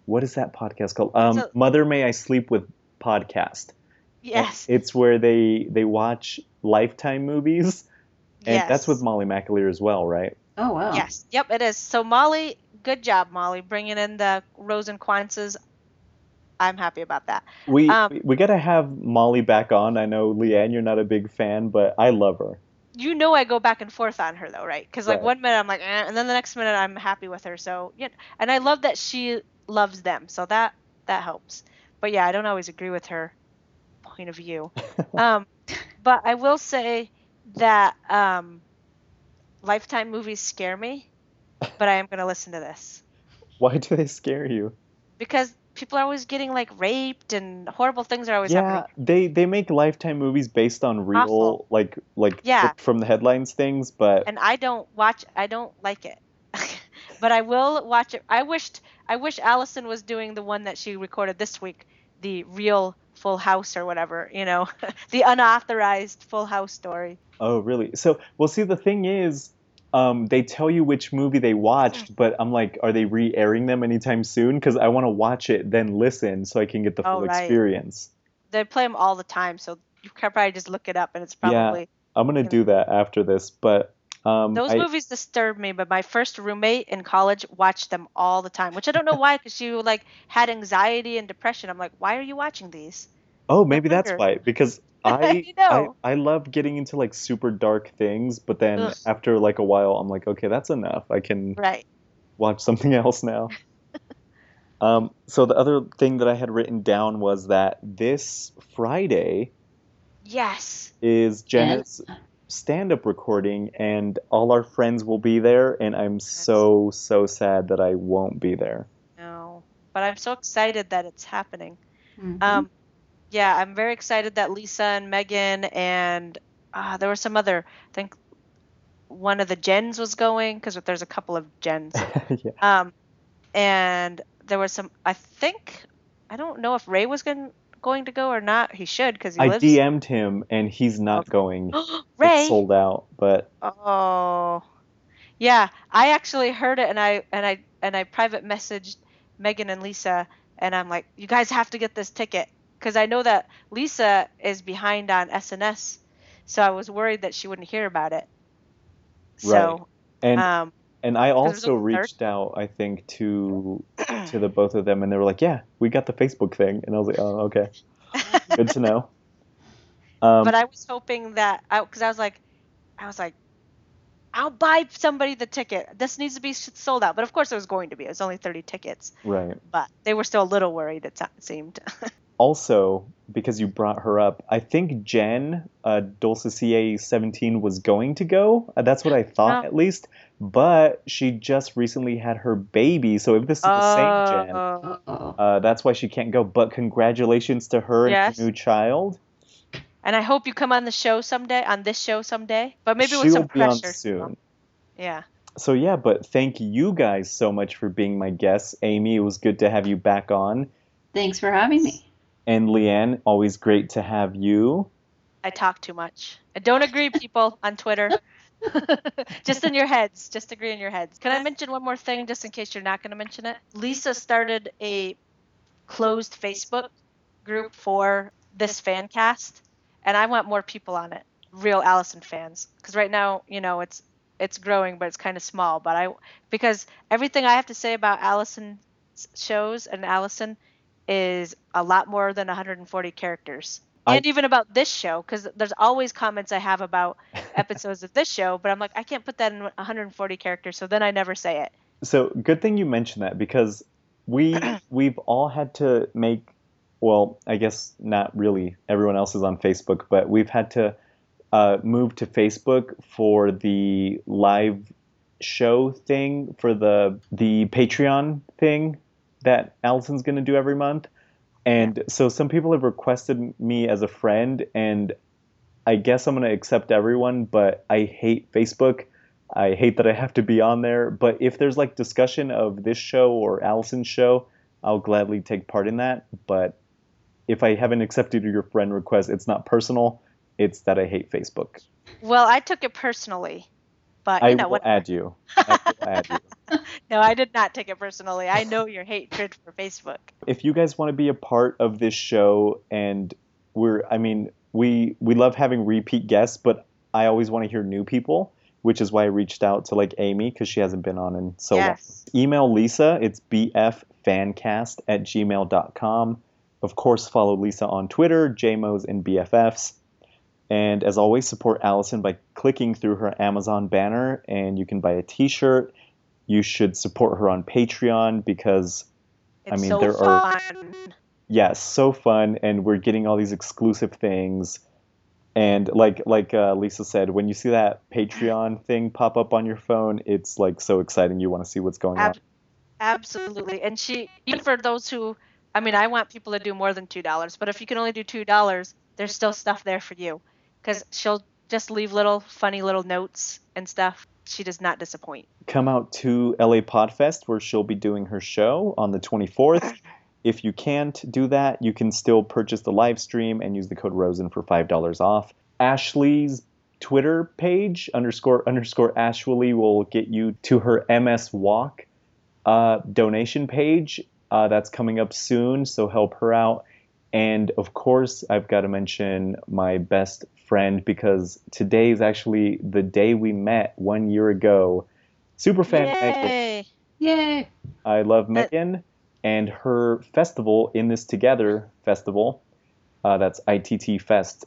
what is that podcast called? Um, a- Mother May I Sleep with podcast. And Yes. it's where they they watch Lifetime movies, and yes. that's with Molly McAleer as well, right? Oh wow. Yes. Yep, it is. So Molly, good job, Molly, bringing in the Rosencrantzes. I'm happy about that. We Um, we, we got to have Molly back on. I know Leeann, you're not a big fan, but I love her. You know I go back and forth on her though, right? Because like Right. one minute I'm like, eh, and then the next minute I'm happy with her. So yeah, and I love that she loves them. So that that helps. But yeah, I don't always agree with her point of view. <laughs> um, but I will say that um, Lifetime movies scare me. But I am gonna listen to this <laughs> Why do they scare you? because people are always getting like raped and horrible things are always yeah, happening. they they make Lifetime movies based on real Awful. like like Yeah. from the headlines things, but and I don't watch. I don't like it, <laughs> <laughs> but I will watch it. I wished. I wish Allison was doing the one that she recorded this week, the real Full House or whatever. You know, <laughs> the unauthorized Full House story. oh really? So well, see the thing is. Um, they tell you which movie they watched, but I'm like, are they re-airing them anytime soon? Because I want to watch it, then listen, so I can get the Oh, full right. experience. They play them all the time, so you can probably just look it up, and it's probably. Yeah. probably I'm gonna do that after this, but Um, Those I- movies disturb me, but my first roommate in college watched them all the time, which I don't know why, because she like had anxiety and depression. I'm like, why are you watching these? Oh, maybe that's why. Because <laughs> I, You know. I I love getting into like super dark things, but then Ugh. after like a while, I'm like, okay, that's enough. I can Right. watch something <laughs> else now. <laughs> um, so the other thing that I had written down was that this Friday Yes. is Jenna's stand-up recording, and all our friends will be there, and I'm so so sad that I won't be there. No. But I'm so excited that it's happening. Mhm. Um, yeah, I'm very excited that Lisa and Megan and uh, there were some other. I think one of the gens was going because there's a couple of gens. <laughs> yeah. Um, and there was some. I think I don't know if Ray was going going to go or not. He should because he I lives. DM'd him, and he's not going. <gasps> Ray. It's sold out, but Oh, yeah. I actually heard it, and I and I and I private messaged Megan and Lisa, and I'm like, you guys have to get this ticket because I know that Lisa is behind on SNS, so I was worried that she wouldn't hear about it. So, and um, and I Because it was also reached out, I think, to to the both of them, and they were like, "Yeah, we got the Facebook thing," and I was like, "Oh, okay, good to know." <laughs> Um, but I was hoping that because I, was like, I was like, I'll buy somebody the ticket. This needs to be sold out. But of course, it was going to be. It was only 30 tickets, right. but they were still a little worried. It se- seemed. <laughs> Also, because you brought her up, I think Jen, uh, Dulcicia 17, was going to go. Uh, That's what I thought, Oh. at least. But she just recently had her baby, so if this is the same Jen, Oh. Uh-oh. uh, that's why she can't go. But congratulations to her Yes. and her new child. And I hope you come on the show someday, on this show someday. But maybe She'll with some be on pressure. soon. Yeah. So yeah, but thank you guys so much for being my guests. Amy, it was good to have you back on. Thanks for having me. And Leeann, always great to have you. I talk too much. I don't agree, people on Twitter. <laughs> <laughs> just in your heads. Just agree in your heads. Can I mention one more thing, just in case you're not going to mention it? Lisa started a closed Facebook group for this fan cast, and I want more people on it. Real Allison fans, because right now, you know, it's it's growing, but it's kind of small. But I because everything I have to say about Allison shows and Allison is a lot more than 140 characters. I- and even about this show, because there's always comments I have about <laughs> episodes of this show, but I'm like, I can't put that in 140 characters, so then I never say it. So good thing you mentioned that because we <clears throat> we've all had to make well, I guess not really. Everyone else is on Facebook, but we've had to uh, move to Facebook for the live show thing for the the Patreon thing that Allison's going to do every month. And so some people have requested me as a friend, and I guess I'm going to accept everyone, but I hate Facebook. I hate that I have to be on there. But if there's like discussion of this show or Allison's show, I'll gladly take part in that. But if I haven't accepted your friend request, it's not personal. It's that I hate Facebook. Well, I took it personally, but I you know will what? add you. I will add you. <laughs> No, I did not take it personally. I know your hatred for Facebook. if you guys want to be a part of this show and we're i mean we we love having repeat guests but i always want to hear new people which is why i reached out to like amy because she hasn't been on in so yes. long email lisa it's bffancast at gmail.com of course follow lisa on twitter jmos and bffs and as always support allison by clicking through her amazon banner and you can buy a t-shirt you should support her on patreon because I mean, so there are- fun. yeah, so fun, and we're getting all these exclusive things. And like like uh, Lisa said, when you see that Patreon thing pop up on your phone, it's like so exciting. You want to see what's going on. Absolutely. And she, even for those who, I mean, I want people to do more than two dollars, but if you can only do two dollars, there's still stuff there for you, because she'll just leave little funny little notes and stuff. She does not disappoint. Come out to LA Podfest where she'll be doing her show on the 24th. <laughs> If you can't do that, you can still purchase the live stream and use the code Rosen for five dollars off. Ashley's Twitter page underscore underscore Ashley will get you to her MS Walk uh, donation page. Uh, that's coming up soon, so help her out. And of course, I've got to mention my best friend because today is actually the day we met one year ago. Super fan Megan. Yay! Yay! I love Megan and her festival in this together festival. Uh, that's ittfest.com.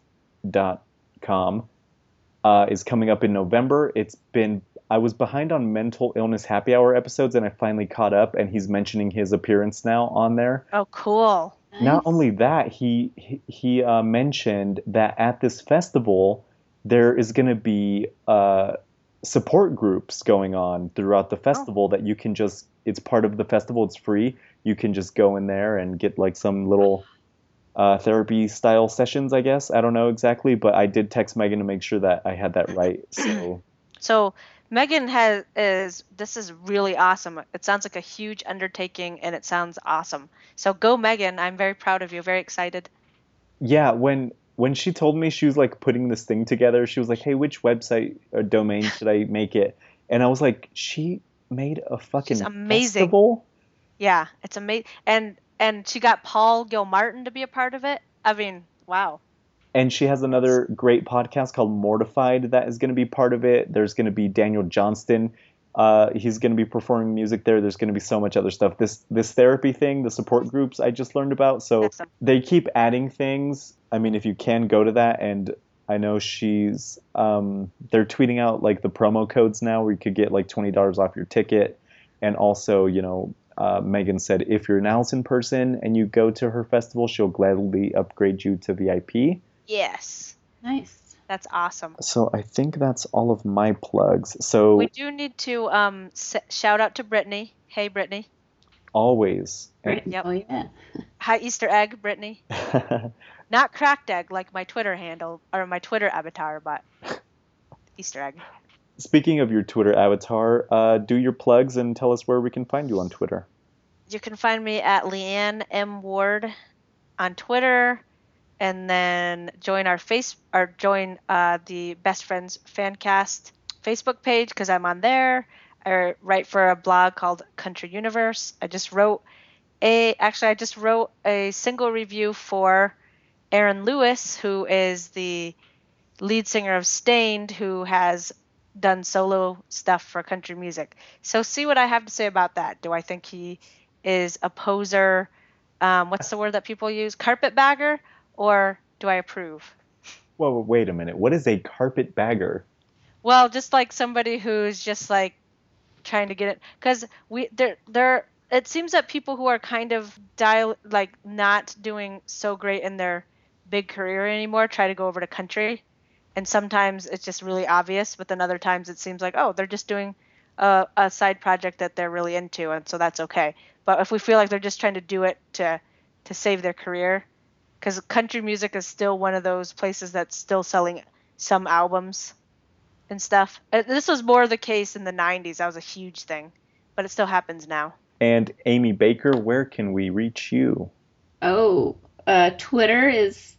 Uh, is coming up in November. It's been I was behind on mental illness happy hour episodes and I finally caught up and he's mentioning his appearance now on there. Oh, cool. Not only that, he he, he uh, mentioned that at this festival there is going to be uh, support groups going on throughout the festival that you can just it's part of the festival. It's free. You can just go in there and get like some little uh, therapy style sessions. I guess I don't know exactly, but I did text Megan to make sure that I had that right. So So Megan has is this is really awesome. It sounds like a huge undertaking and it sounds awesome. So go Megan. I'm very proud of you. Very excited. yeah, when when she told me she was like putting this thing together, she was like, "Hey, which website or domain should I <laughs> make it?" And I was like, "She made a fucking She's amazing. festival." Yeah, it's amazing. And and she got Paul Gilmartin to be a part of it. I mean, wow. And she has another great podcast called Mortified that is going to be part of it. There's going to be Daniel Johnston. Uh, he's going to be performing music there. There's going to be so much other stuff. This this therapy thing, the support groups, I just learned about. So they keep adding things. I mean, if you can go to that, and I know she's um, they're tweeting out like the promo codes now, where you could get like twenty dollars off your ticket, and also you know. Uh, Megan said, if you're an Allison person and you go to her festival, she'll gladly upgrade you to VIP. Yes. Nice. That's awesome. So I think that's all of my plugs. So We do need to um s- shout out to Brittany. Hey Brittany. always. Great. Yep. Oh yeah. <laughs> Hi Easter egg, Brittany. <laughs> Not cracked egg like my Twitter handle or my Twitter avatar, but Easter egg. Speaking of your Twitter avatar, uh, do your plugs and tell us where we can find you on Twitter. You can find me at Leeann M Ward on Twitter, and then join our face or join uh, the Best Friends Fancast Facebook page because I'm on there. I write for a blog called Country Universe. I just wrote a actually I just wrote a single review for Aaron Lewis, who is the lead singer of Staind, who has done solo stuff for country music. So see what I have to say about that. Do I think he is a poser? Um, what's the word that people use? Carpetbagger, or do I approve? Well, wait a minute. What is a carpet bagger? Well, just like somebody who's just like trying to get it, because we there there. It seems that people who are kind of dial like not doing so great in their big career anymore try to go over to country, and sometimes it's just really obvious, but then other times it seems like oh they're just doing a, a side project that they're really into, and so that's okay. But if we feel like they're just trying to do it to to save their career, because country music is still one of those places that's still selling some albums and stuff. Uh, This was more the case in the 90s. That was a huge thing, but it still happens now. And Amy Baker, where can we reach you? Oh, uh, Twitter is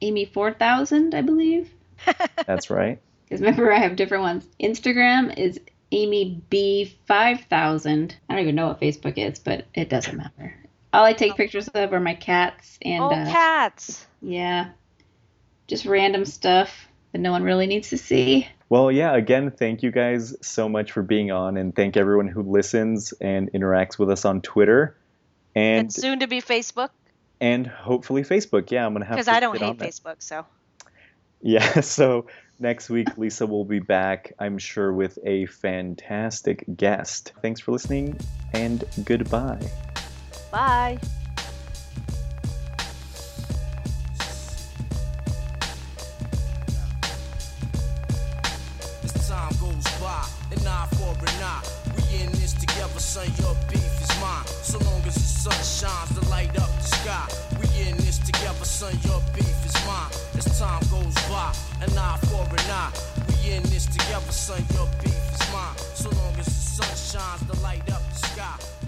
Amy four thousand, I believe. <laughs> That's right. Because remember, I have different ones. Instagram is Amy B five thousand. I don't even know what Facebook is, but it doesn't matter. All I take pictures of are my cats and oh, uh, cats! yeah, just random stuff that no one really needs to see. Well, yeah, again, thank you guys so much for being on, and thank everyone who listens and interacts with us on Twitter. And, And soon to be Facebook, and hopefully Facebook. Yeah, I'm gonna have because I don't get on hate that. Facebook. So Yeah, <laughs> so next week Lisa will be back, I'm sure, with a fantastic guest. Thanks for listening and goodbye. Bye. As time goes by, an eye for an eye. We in this together, son. Your beef is mine. So long as the sun shines to light up the sky. We in this together, son. Your beef is mine. As time goes by, an eye for an eye. We in this together, son. Your beef is mine. So long as the sun shines to light up the sky.